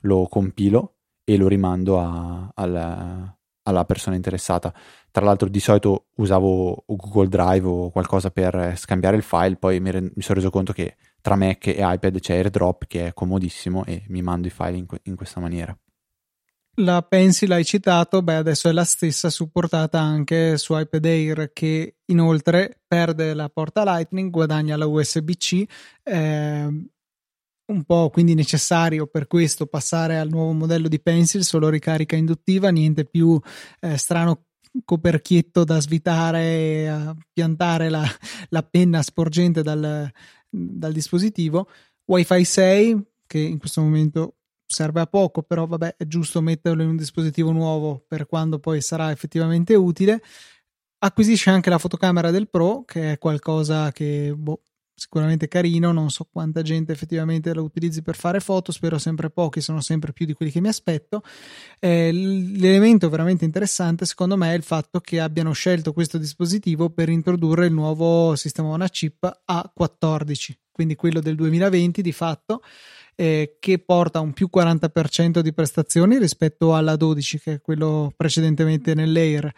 lo compilo e lo rimando a, al, alla persona interessata. Tra l'altro di solito usavo Google Drive o qualcosa per scambiare il file, poi mi, re- mi sono reso conto che tra Mac e iPad c'è AirDrop che è comodissimo e mi mando i file in, que- in questa maniera. La Pencil hai citato, beh adesso è la stessa supportata anche su iPad Air che inoltre perde la porta Lightning, guadagna la USB-C, eh, un po' quindi necessario per questo passare al nuovo modello di Pencil, solo ricarica induttiva, niente più eh, strano coperchietto da svitare piantare la, la, penna sporgente dal, dal dispositivo. Wi-Fi 6 che in questo momento serve a poco, però vabbè, è giusto metterlo in un dispositivo nuovo per quando poi sarà effettivamente utile. Acquisisce anche la fotocamera del Pro, che è qualcosa che boh, sicuramente carino, non so quanta gente effettivamente lo utilizzi per fare foto, spero sempre pochi, sono sempre più di quelli che mi aspetto. Eh, l'elemento veramente interessante secondo me è il fatto che abbiano scelto questo dispositivo per introdurre il nuovo sistema on chip A14, quindi quello del 2020 di fatto. Eh, che porta un più 40% di prestazioni rispetto alla 12 che è quello precedentemente nell'Air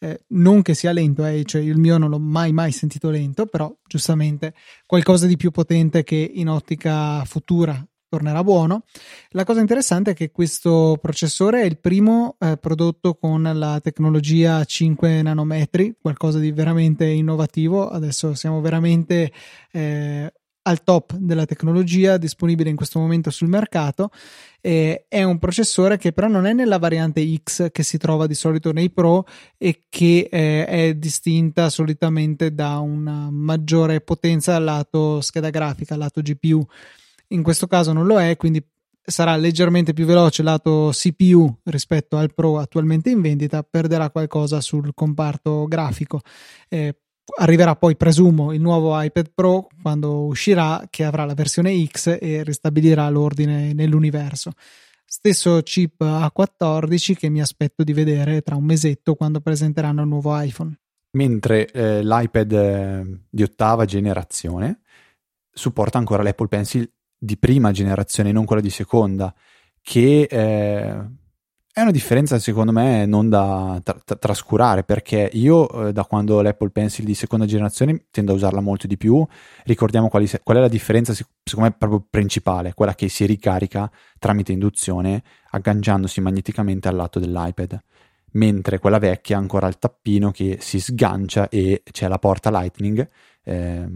eh, non che sia lento, eh, cioè il mio non l'ho mai mai sentito lento, però giustamente qualcosa di più potente che in ottica futura tornerà buono. La cosa interessante è che questo processore è il primo eh, prodotto con la tecnologia 5 nanometri, qualcosa di veramente innovativo. Adesso siamo veramente eh, al top della tecnologia disponibile in questo momento sul mercato. Eh, è un processore che però non è nella variante X che si trova di solito nei Pro e che eh, è distinta solitamente da una maggiore potenza lato scheda grafica, lato GPU. In questo caso non lo è, quindi sarà leggermente più veloce lato CPU rispetto al Pro attualmente in vendita, perderà qualcosa sul comparto grafico. Eh, arriverà poi, presumo, il nuovo iPad Pro quando uscirà, che avrà la versione X e ristabilirà l'ordine nell'universo. Stesso chip A14 che mi aspetto di vedere tra un mesetto quando presenteranno il nuovo iPhone. Mentre eh, l'iPad eh, di ottava generazione supporta ancora l'Apple Pencil di prima generazione, non quella di seconda, che eh, è una differenza secondo me non da tra- tra- trascurare perché io eh, da quando l'Apple Pencil di seconda generazione tendo a usarla molto di più. Ricordiamo quali, qual è la differenza secondo me proprio principale, quella che si ricarica tramite induzione agganciandosi magneticamente al lato dell'iPad. Mentre quella vecchia ha ancora il tappino che si sgancia e c'è la porta Lightning eh,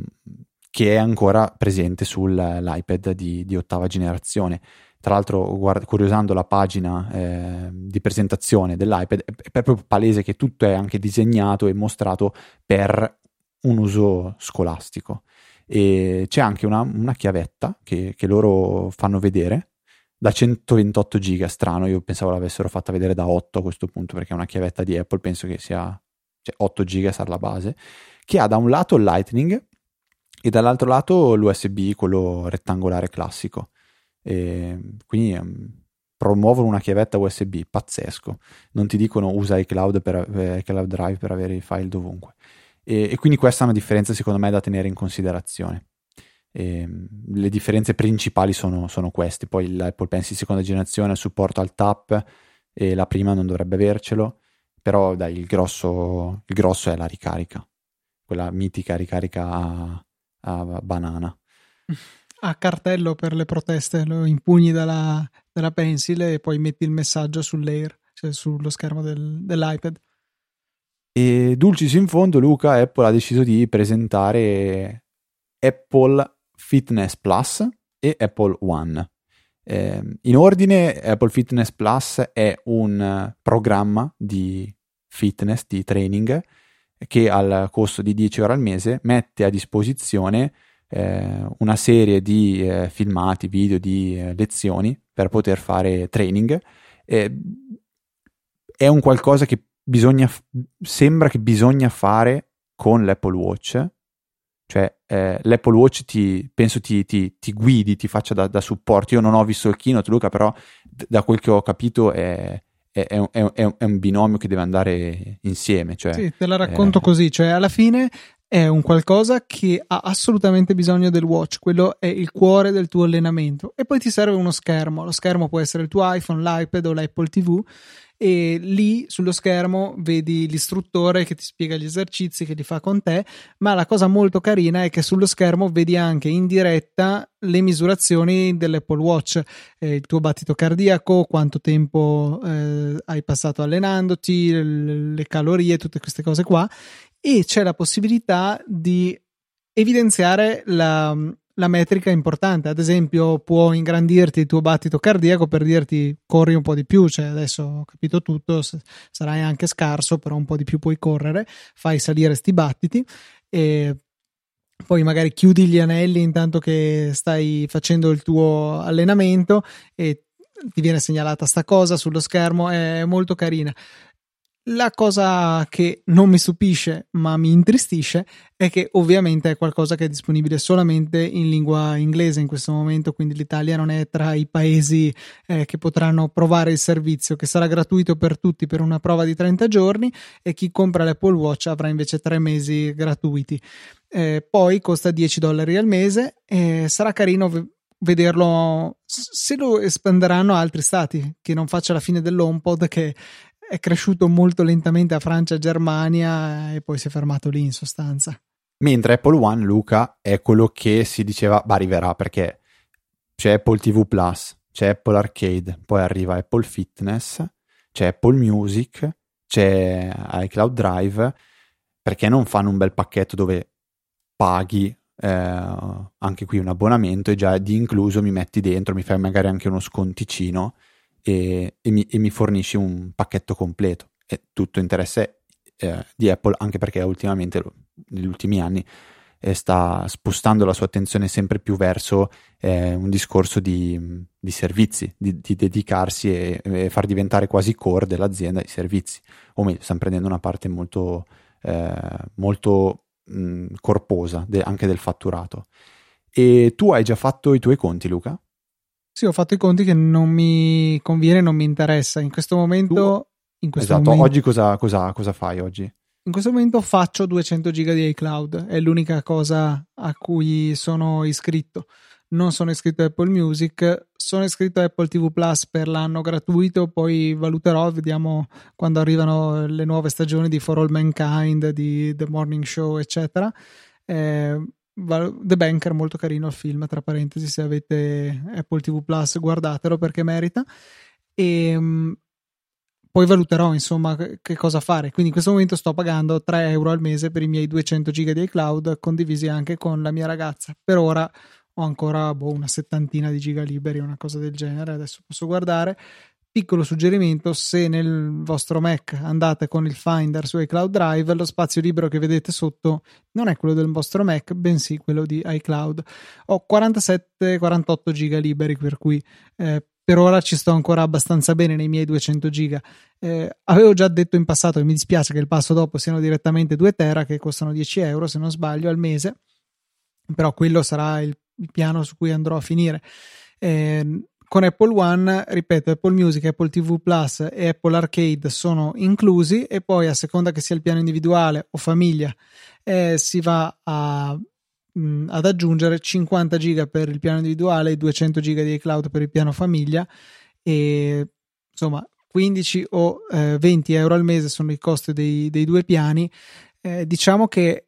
che è ancora presente sull'iPad di, di ottava generazione tra l'altro, guarda, curiosando la pagina eh, di presentazione dell'iPad, è proprio palese che tutto è anche disegnato e mostrato per un uso scolastico. E c'è anche una, una chiavetta che, che, loro fanno vedere da 128 giga, strano, io pensavo l'avessero fatta vedere da 8 a questo punto perché è una chiavetta di Apple, penso che sia cioè 8 giga sarà la base, che ha da un lato il Lightning e dall'altro lato l'USB, quello rettangolare classico. E quindi um, promuovono una chiavetta USB, pazzesco. Non ti dicono usa iCloud, per, eh, iCloud Drive per avere i file dovunque. E, e, quindi questa è una differenza secondo me da tenere in considerazione. E, le differenze principali sono, sono queste. Poi l'Apple Pencil seconda generazione supporta il tap e la prima non dovrebbe avercelo. Però dai, il grosso, il grosso è la ricarica, quella mitica ricarica a, a banana. a cartello per le proteste, lo impugni dalla, dalla pencil e poi metti il messaggio sull'air, cioè sullo schermo del, dell'iPad. E dulcis in fondo, Luca, Apple ha deciso di presentare Apple Fitness Plus e Apple One. Eh, in ordine, Apple Fitness Plus è un programma di fitness, di training, che al costo di 10 euro al mese mette a disposizione eh, una serie di eh, filmati, video di eh, lezioni per poter fare training. è un qualcosa che bisogna, sembra che bisogna fare con l'Apple Watch. Cioè, eh, l'Apple Watch ti, penso ti, ti, ti guidi, ti faccia da, da, supporto. Io non ho visto il keynote, Luca, però da quel che ho capito è, è, è, un, è, un, binomio che deve andare insieme. Cioè, sì, te la racconto eh, così. Cioè, alla fine è un qualcosa che ha assolutamente bisogno del watch, quello è il cuore del tuo allenamento. E poi ti serve uno schermo, lo schermo può essere il tuo iPhone, l'iPad o l'Apple TV e lì sullo schermo vedi l'istruttore che ti spiega gli esercizi che li fa con te, ma la cosa molto carina è che sullo schermo vedi anche in diretta le misurazioni dell'Apple Watch, eh, il tuo battito cardiaco, quanto tempo eh, hai passato allenandoti, le calorie, tutte queste cose qua e c'è la possibilità di evidenziare la, la metrica importante. Ad esempio, può ingrandirti il tuo battito cardiaco per dirti corri un po' di più. Cioè, adesso ho capito tutto, sarai anche scarso, però un po' di più puoi correre, fai salire sti battiti e poi magari chiudi gli anelli intanto che stai facendo il tuo allenamento e ti viene segnalata sta cosa sullo schermo, è molto carina. La cosa che non mi stupisce ma mi intristisce è che ovviamente è qualcosa che è disponibile solamente in lingua inglese in questo momento, quindi l'Italia non è tra i paesi eh, che potranno provare il servizio, che sarà gratuito per tutti per una prova di 30 giorni e chi compra l'Apple Watch avrà invece 3 mesi gratuiti. Eh, poi costa 10 dollari al mese e sarà carino vederlo se lo espanderanno a altri stati che non faccia la fine dell'HomePod che è cresciuto molto lentamente a Francia e Germania e poi si è fermato lì in sostanza. Mentre Apple One, Luca, è quello che si diceva, ma arriverà perché c'è Apple TV Plus, c'è Apple Arcade, poi arriva Apple Fitness, c'è Apple Music, c'è iCloud Drive, perché non fanno un bel pacchetto dove paghi eh, anche qui un abbonamento e già di incluso mi metti dentro, mi fai magari anche uno sconticino e, e, mi, e mi, fornisci un pacchetto completo. È tutto interesse eh, di Apple, anche perché ultimamente, negli ultimi anni, eh, sta spostando la sua attenzione sempre più verso eh, un discorso di, di servizi, di, di dedicarsi e, e, far diventare quasi core dell'azienda i servizi. O meglio, stanno prendendo una parte molto, eh, molto mh, corposa de, anche del fatturato. E tu hai già fatto i tuoi conti, Luca? Sì, ho fatto i conti che non mi conviene, non mi interessa. In questo momento. In questo esatto, momento, oggi cosa, cosa, cosa, fai oggi? In questo momento faccio 200 giga di iCloud, è l'unica cosa a cui sono iscritto. Non sono iscritto a Apple Music, sono iscritto a Apple TV Plus per l'anno gratuito, poi valuterò, vediamo quando arrivano le nuove stagioni di For All Mankind, di The Morning Show, eccetera. Eh, The Banker molto carino il film tra parentesi se avete Apple TV Plus guardatelo perché merita. E um, poi valuterò insomma che cosa fare. Quindi in questo momento sto pagando 3 euro al mese per i miei 200 giga di iCloud condivisi anche con la mia ragazza. Per ora ho ancora boh, una settantina di giga liberi una cosa del genere. Adesso posso guardare Piccolo suggerimento, se nel vostro Mac andate con il Finder su iCloud Drive, lo spazio libero che vedete sotto non è quello del vostro Mac, bensì quello di iCloud. Ho 47-48 giga liberi, per cui eh, per ora ci sto ancora abbastanza bene nei miei 200 giga. Eh, avevo già detto in passato che mi dispiace che il passo dopo siano direttamente 2 tera, che costano 10 euro se non sbaglio al mese, però quello sarà il, piano su cui andrò a finire. Eh, con Apple One, ripeto, Apple Music, Apple TV Plus e Apple Arcade sono inclusi e poi a seconda che sia il piano individuale o famiglia eh, si va a, mh, mm, ad aggiungere 50 giga per il piano individuale e 200 giga di iCloud per il piano famiglia e insomma 15 o eh, 20 euro al mese sono i costi dei, dei due piani. Eh, diciamo che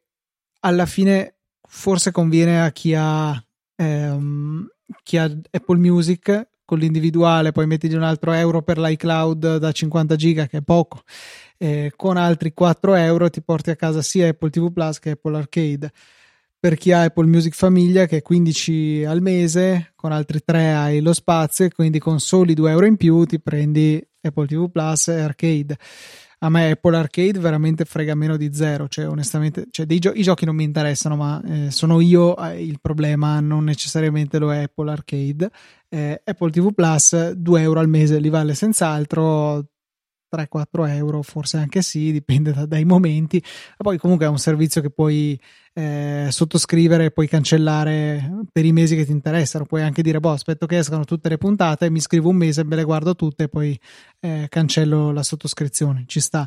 alla fine forse conviene a chi ha ehm, chi ha Apple Music con l'individuale, poi metti un altro euro per l'iCloud da 50 giga, che è poco, eh, con altri 4 euro ti porti a casa sia Apple TV Plus che Apple Arcade. Per chi ha Apple Music Famiglia, che è 15 al mese, con altri 3 hai lo spazio, quindi con soli 2 euro in più ti prendi Apple TV Plus e Arcade a me Apple Arcade veramente frega meno di zero, cioè onestamente cioè, gio- i giochi non mi interessano, ma eh, sono io eh, il problema, non necessariamente lo è Apple Arcade. Eh, Apple TV Plus 2 euro al mese li vale senz'altro, 3-4 euro, forse anche sì, dipende da, dai momenti. Poi comunque è un servizio che puoi eh, sottoscrivere puoi cancellare per i mesi che ti interessano. Puoi anche dire, boh, aspetto che escano tutte le puntate, mi scrivo un mese, me le guardo tutte e poi eh, cancello la sottoscrizione. Ci sta.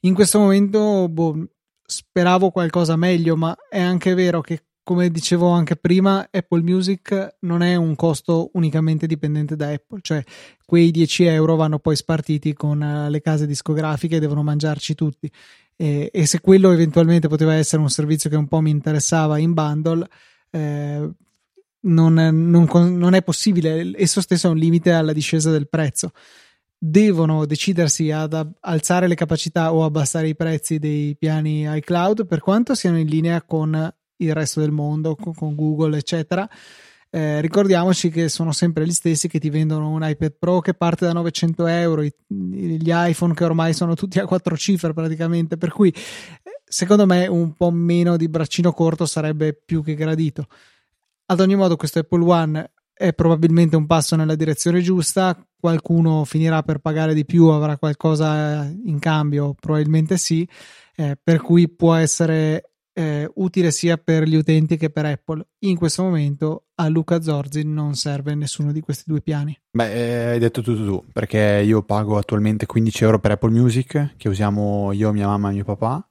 In questo momento, boh, speravo qualcosa meglio, ma è anche vero che come dicevo anche prima, Apple Music non è un costo unicamente dipendente da Apple, cioè quei 10 euro vanno poi spartiti con uh, le case discografiche e devono mangiarci tutti. E, e, se quello eventualmente poteva essere un servizio che un po' mi interessava in bundle, eh, non, non, non, è possibile, esso stesso è un limite alla discesa del prezzo. Devono decidersi ad alzare le capacità o abbassare i prezzi dei piani iCloud per quanto siano in linea con il resto del mondo, con, con Google, eccetera. Eh, ricordiamoci che sono sempre gli stessi che ti vendono un iPad Pro che parte da 900 euro, i, gli iPhone che ormai sono tutti a quattro cifre praticamente, per cui secondo me un po' meno di braccino corto sarebbe più che gradito. Ad ogni modo, questo Apple One è probabilmente un passo nella direzione giusta. Qualcuno finirà per pagare di più, avrà qualcosa in cambio, probabilmente sì. Eh, per cui può essere eh, utile sia per gli utenti che per Apple. In questo momento a Luca Zorzi non serve nessuno di questi due piani. Beh, eh, hai detto tutto tu, perché io pago attualmente 15 euro per Apple Music, che usiamo io, mia mamma e mio papà,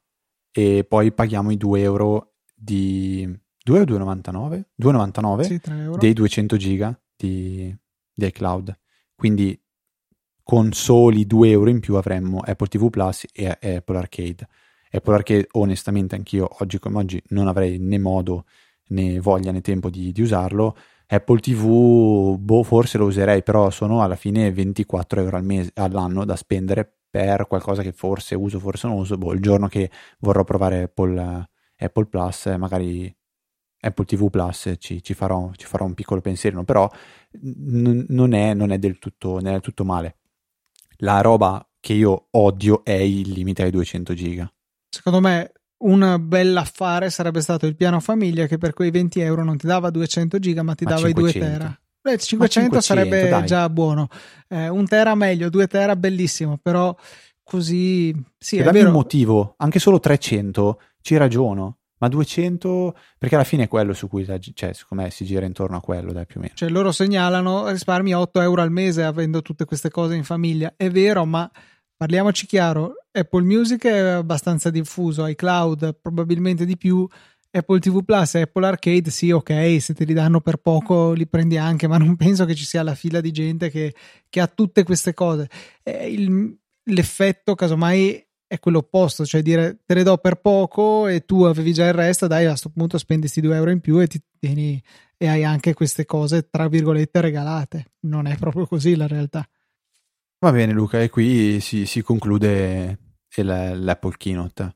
e poi paghiamo i 2 euro di 2 o 2,99? 2,99 sì, dei 200 giga di, di iCloud. Quindi con soli 2 euro in più avremmo Apple TV Plus e, e Apple Arcade. Apple Arcade, onestamente, anch'io oggi come oggi non avrei né modo né voglia né tempo di, di usarlo. Apple TV, boh, forse lo userei, però sono alla fine 24 euro al mese, all'anno da spendere per qualcosa che forse uso, forse non uso. Boh, il giorno che vorrò provare Apple, Apple Plus, magari Apple TV Plus ci, ci, farò, ci farò, un piccolo pensierino, però n- non, è, non, è, del tutto, è tutto male. La roba che io odio è il limite ai 200 giga. Secondo me un bell'affare sarebbe stato il piano famiglia che per quei 20 euro non ti dava 200 giga ma ti ma dava 500. i 2 tera. Beh, 500, 500 sarebbe dai. già buono. Eh, un tera meglio, 2 tera bellissimo, però così... Sì, per è vero. un motivo, anche solo 300 ci ragiono. Ma 200, perché alla fine è quello su cui, cioè, secondo me si gira intorno a quello, dai, più o meno. Cioè, loro segnalano risparmi 8 euro al mese avendo tutte queste cose in famiglia. È vero, ma parliamoci chiaro, Apple Music è abbastanza diffuso, iCloud probabilmente di più, Apple TV Plus e Apple Arcade, sì, ok, se te li danno per poco li prendi anche, ma non penso che ci sia la fila di gente che, che ha tutte queste cose. Il, l'effetto, casomai, è quello opposto, cioè dire te le do per poco e tu avevi già il resto, dai a questo punto spendi questi 2 euro in più e ti tieni e hai anche queste cose tra virgolette regalate. Non è proprio così la realtà. Va bene Luca, e qui si, si conclude il, l'Apple Keynote.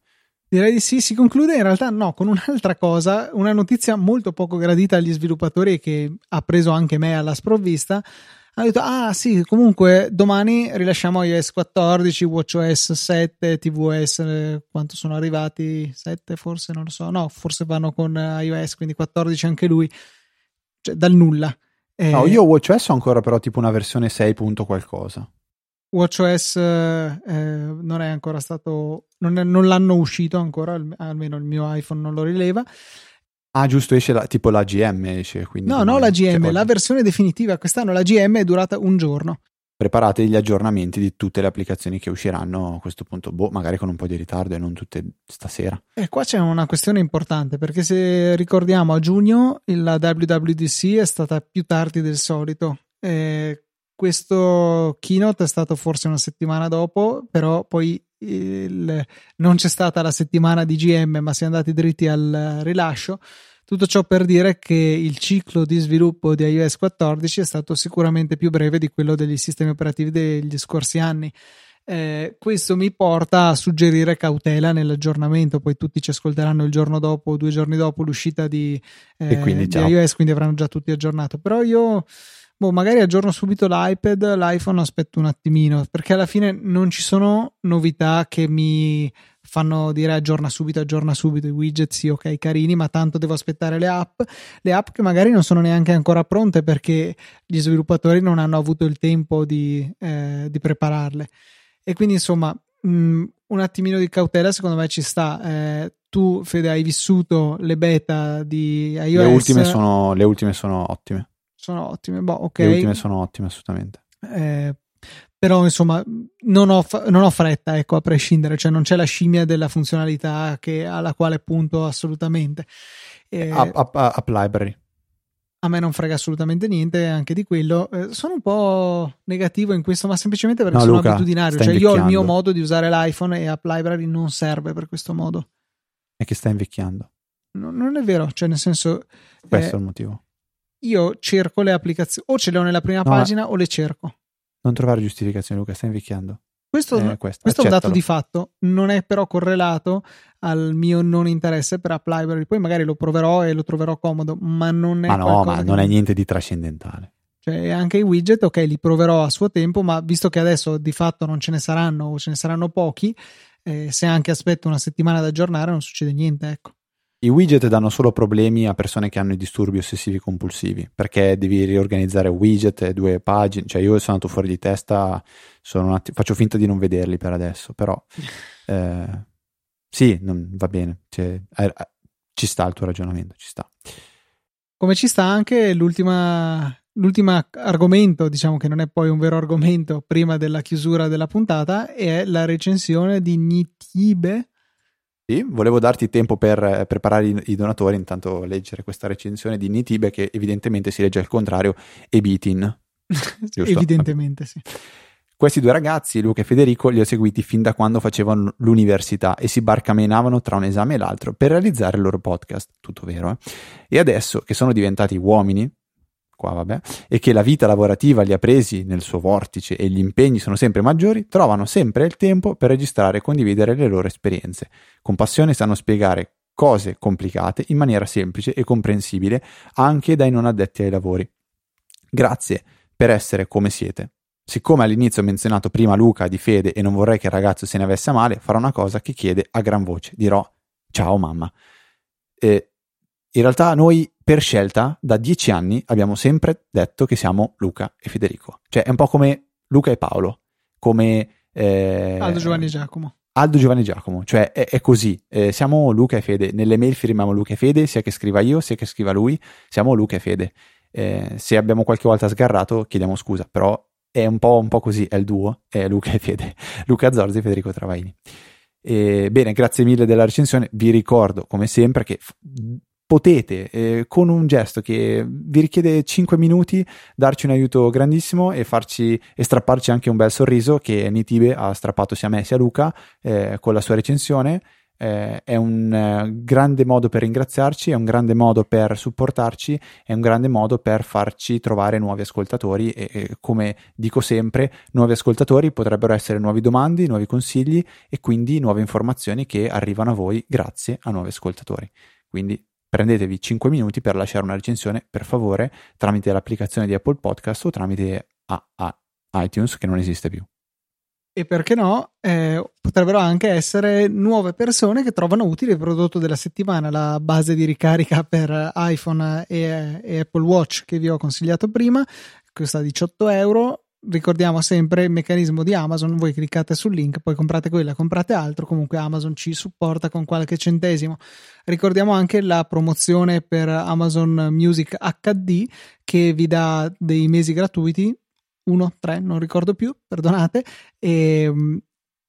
Direi di sì, si conclude. In realtà no, con un'altra cosa, una notizia molto poco gradita agli sviluppatori che ha preso anche me alla sprovvista. Hanno detto ah sì comunque domani rilasciamo iOS 14 WatchOS 7 tvOS eh, quanto sono arrivati? 7 forse? Non lo so. No forse vanno con iOS quindi 14 anche lui. Cioè dal nulla. Eh, no io WatchOS ho ancora però tipo una versione 6 punto qualcosa WatchOS eh, non è ancora stato non, è, non l'hanno uscito ancora almeno il mio iPhone non lo rileva Ah, giusto, esce la, tipo la GM esce. no, no, la GM, la versione definitiva. Quest'anno la GM è durata un giorno. Preparate gli aggiornamenti di tutte le applicazioni che usciranno a questo punto, boh, magari con un po' di ritardo e non tutte stasera. E qua c'è una questione importante, perché se ricordiamo a giugno la WWDC è stata più tardi del solito. E questo keynote è stato forse una settimana dopo, però poi il, non c'è stata la settimana di GM, ma si è andati dritti al rilascio. Tutto ciò per dire che il ciclo di sviluppo di iOS 14 è stato sicuramente più breve di quello degli sistemi operativi degli scorsi anni. Eh, questo mi porta a suggerire cautela nell'aggiornamento. Poi tutti ci ascolteranno il giorno dopo o due giorni dopo l'uscita di, eh, quindi, di iOS, quindi avranno già tutti aggiornato. Però io boh, magari aggiorno subito l'iPad, l'iPhone aspetto un attimino, perché alla fine non ci sono novità che mi fanno dire aggiorna subito, aggiorna subito i widget, sì, ok, carini, ma tanto devo aspettare le app, le app che magari non sono neanche ancora pronte perché gli sviluppatori non hanno avuto il tempo di, eh, di prepararle. E quindi insomma, mh, mm, un attimino di cautela secondo me ci sta. Eh, tu, Fede, hai vissuto le beta di iOS. Le ultime sono, le ultime sono ottime sono ottime. Boh, ok. Le ultime sono ottime, assolutamente. Eh, Però insomma non ho, non ho, fretta, ecco, a prescindere, cioè non c'è la scimmia della funzionalità che, alla quale punto assolutamente. Eh, app, app, app library a me non frega assolutamente niente anche di quello. Eh, sono un po' negativo in questo, ma semplicemente perché no, sono Luca, abitudinario. Cioè, io ho il mio modo di usare l'iPhone e App Library non serve per questo modo. È che sta invecchiando. No, non è vero, cioè, nel senso. Questo eh, è il motivo. Io cerco le applicazioni, o ce le ho nella prima no, pagina o le cerco. Non trovare giustificazioni, Luca, sta invecchiando. Questo, eh, questo, questo è un dato di fatto, non è però correlato al mio non interesse per App Library. Poi magari lo proverò e lo troverò comodo, ma non è. Ma no, ma non è niente di trascendentale. Cioè, anche i widget, ok, li proverò a suo tempo, ma visto che adesso di fatto non ce ne saranno o ce ne saranno pochi, eh, se anche aspetto una settimana da aggiornare non succede niente, ecco. I widget danno solo problemi a persone che hanno i disturbi ossessivi compulsivi perché devi riorganizzare widget e due pagine. Cioè, io sono andato fuori di testa, att- faccio finta di non vederli per adesso, però eh, sì, non, va bene. Cioè, eh, ci sta il tuo ragionamento, ci sta. Come ci sta anche l'ultima, l'ultimo argomento, diciamo che non è poi un vero argomento prima della chiusura della puntata, è la recensione di Nitibe sì, volevo darti tempo per eh, preparare i, i, donatori, intanto leggere questa recensione di Nitibe che evidentemente si legge al contrario, e Bitin. evidentemente sì. Questi due ragazzi, Luca e Federico, li ho seguiti fin da quando facevano l'università e si barcamenavano tra un esame e l'altro per realizzare il loro podcast, tutto vero, eh? E adesso che sono diventati uomini, qua vabbè, e che la vita lavorativa li ha presi nel suo vortice e gli impegni sono sempre maggiori, trovano sempre il tempo per registrare e condividere le loro esperienze. Con passione sanno spiegare cose complicate in maniera semplice e comprensibile anche dai non addetti ai lavori. Grazie per essere come siete. Siccome all'inizio ho menzionato prima Luca di Fede e non vorrei che il ragazzo se ne avesse a male, farò una cosa che chiede a gran voce. Dirò ciao mamma. E in realtà noi per scelta da dieci anni abbiamo sempre detto che siamo Luca e Federico. Cioè è un po' come Luca e Paolo, come... Eh, Aldo Giovanni e Giacomo. Aldo Giovanni e Giacomo, cioè è, è così, eh, siamo Luca e Fede, nelle mail firmiamo Luca e Fede, sia che scriva io, sia che scriva lui, siamo Luca e Fede. Eh, se abbiamo qualche volta sgarrato chiediamo scusa, però è un po', un po', così, è il duo, è Luca e Fede, Luca Zorzi e Federico Travaini. E, bene, grazie mille della recensione, vi ricordo come sempre che potete eh, con un gesto che vi richiede 5 minuti darci un aiuto grandissimo e farci e strapparci anche un bel sorriso che Nitibe ha strappato sia a me sia a Luca eh, con la sua recensione eh, è un eh, grande modo per ringraziarci, è un grande modo per supportarci, è un grande modo per farci trovare nuovi ascoltatori e, e, come dico sempre, nuovi ascoltatori potrebbero essere nuovi domandi, nuovi consigli e quindi nuove informazioni che arrivano a voi grazie a nuovi ascoltatori. Quindi prendetevi 5 minuti per lasciare una recensione, per favore, tramite l'applicazione di Apple Podcast o tramite a, a iTunes che non esiste più. E perché no, eh, potrebbero anche essere nuove persone che trovano utile il prodotto della settimana, la base di ricarica per iPhone e, e Apple Watch che vi ho consigliato prima, costa 18 euro, ricordiamo sempre il meccanismo di Amazon, voi cliccate sul link, poi comprate quella, comprate altro, comunque Amazon ci supporta con qualche centesimo. Ricordiamo anche la promozione per Amazon Music HD che vi dà dei mesi gratuiti, uno, tre, non ricordo più, perdonate, e,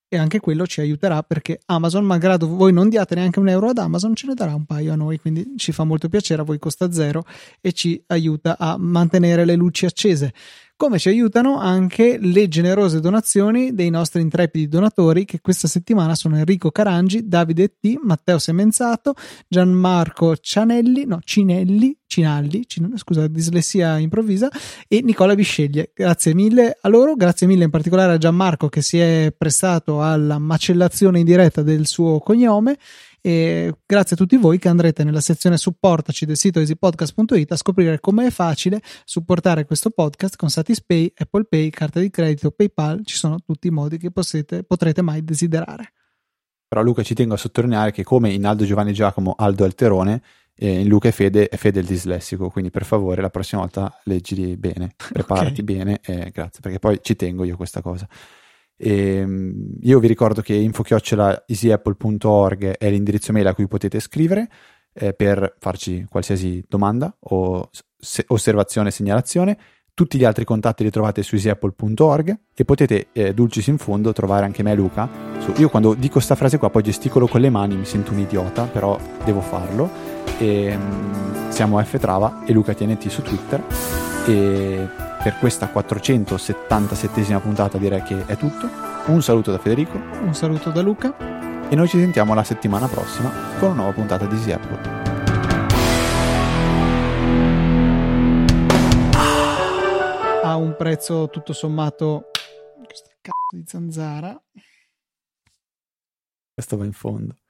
e anche quello ci aiuterà perché Amazon, malgrado voi non diate neanche un euro ad Amazon, ce ne darà un paio a noi, quindi ci fa molto piacere, a voi costa zero e ci aiuta a mantenere le luci accese come ci aiutano anche le generose donazioni dei nostri intrepidi donatori che questa settimana sono Enrico Carangi, Davide T, Matteo Semenzato, Gianmarco Cianelli, no, Cinelli, Cinalli, Cin- scusa, dislessia improvvisa, e Nicola Bisceglie. Grazie mille a loro, grazie mille in particolare a Gianmarco che si è prestato alla macellazione in diretta del suo cognome e grazie a tutti voi che andrete nella sezione supportaci del sito easypodcast.it a scoprire come è facile supportare questo podcast con Satispay, Apple Pay, carta di credito, PayPal, ci sono tutti i modi che possete, potrete mai desiderare. Però Luca ci tengo a sottolineare che come in Aldo Giovanni Giacomo Aldo Alterone, eh, in Luca e Fede è Fede il dislessico, quindi per favore la prossima volta leggili bene, preparati okay. bene, eh, grazie, perché poi ci tengo io questa cosa. E, ehm, io vi ricordo che info-easyapple.org è l'indirizzo mail a cui potete scrivere eh, per farci qualsiasi domanda o se- osservazione, segnalazione. Tutti gli altri contatti li trovate su easyapple.org e potete, eh, dulcis in fondo, trovare anche me e Luca. Io quando dico questa frase qua poi gesticolo con le mani, mi sento un idiota, però devo farlo. E, um, siamo Ftrava e Luca TNT su Twitter. E per questa 477esima puntata direi che è tutto. Un saluto da Federico. Un saluto da Luca. E noi ci sentiamo la settimana prossima con una nuova puntata di Easy Apple. a un prezzo tutto sommato questa cazzo di zanzara questo va in fondo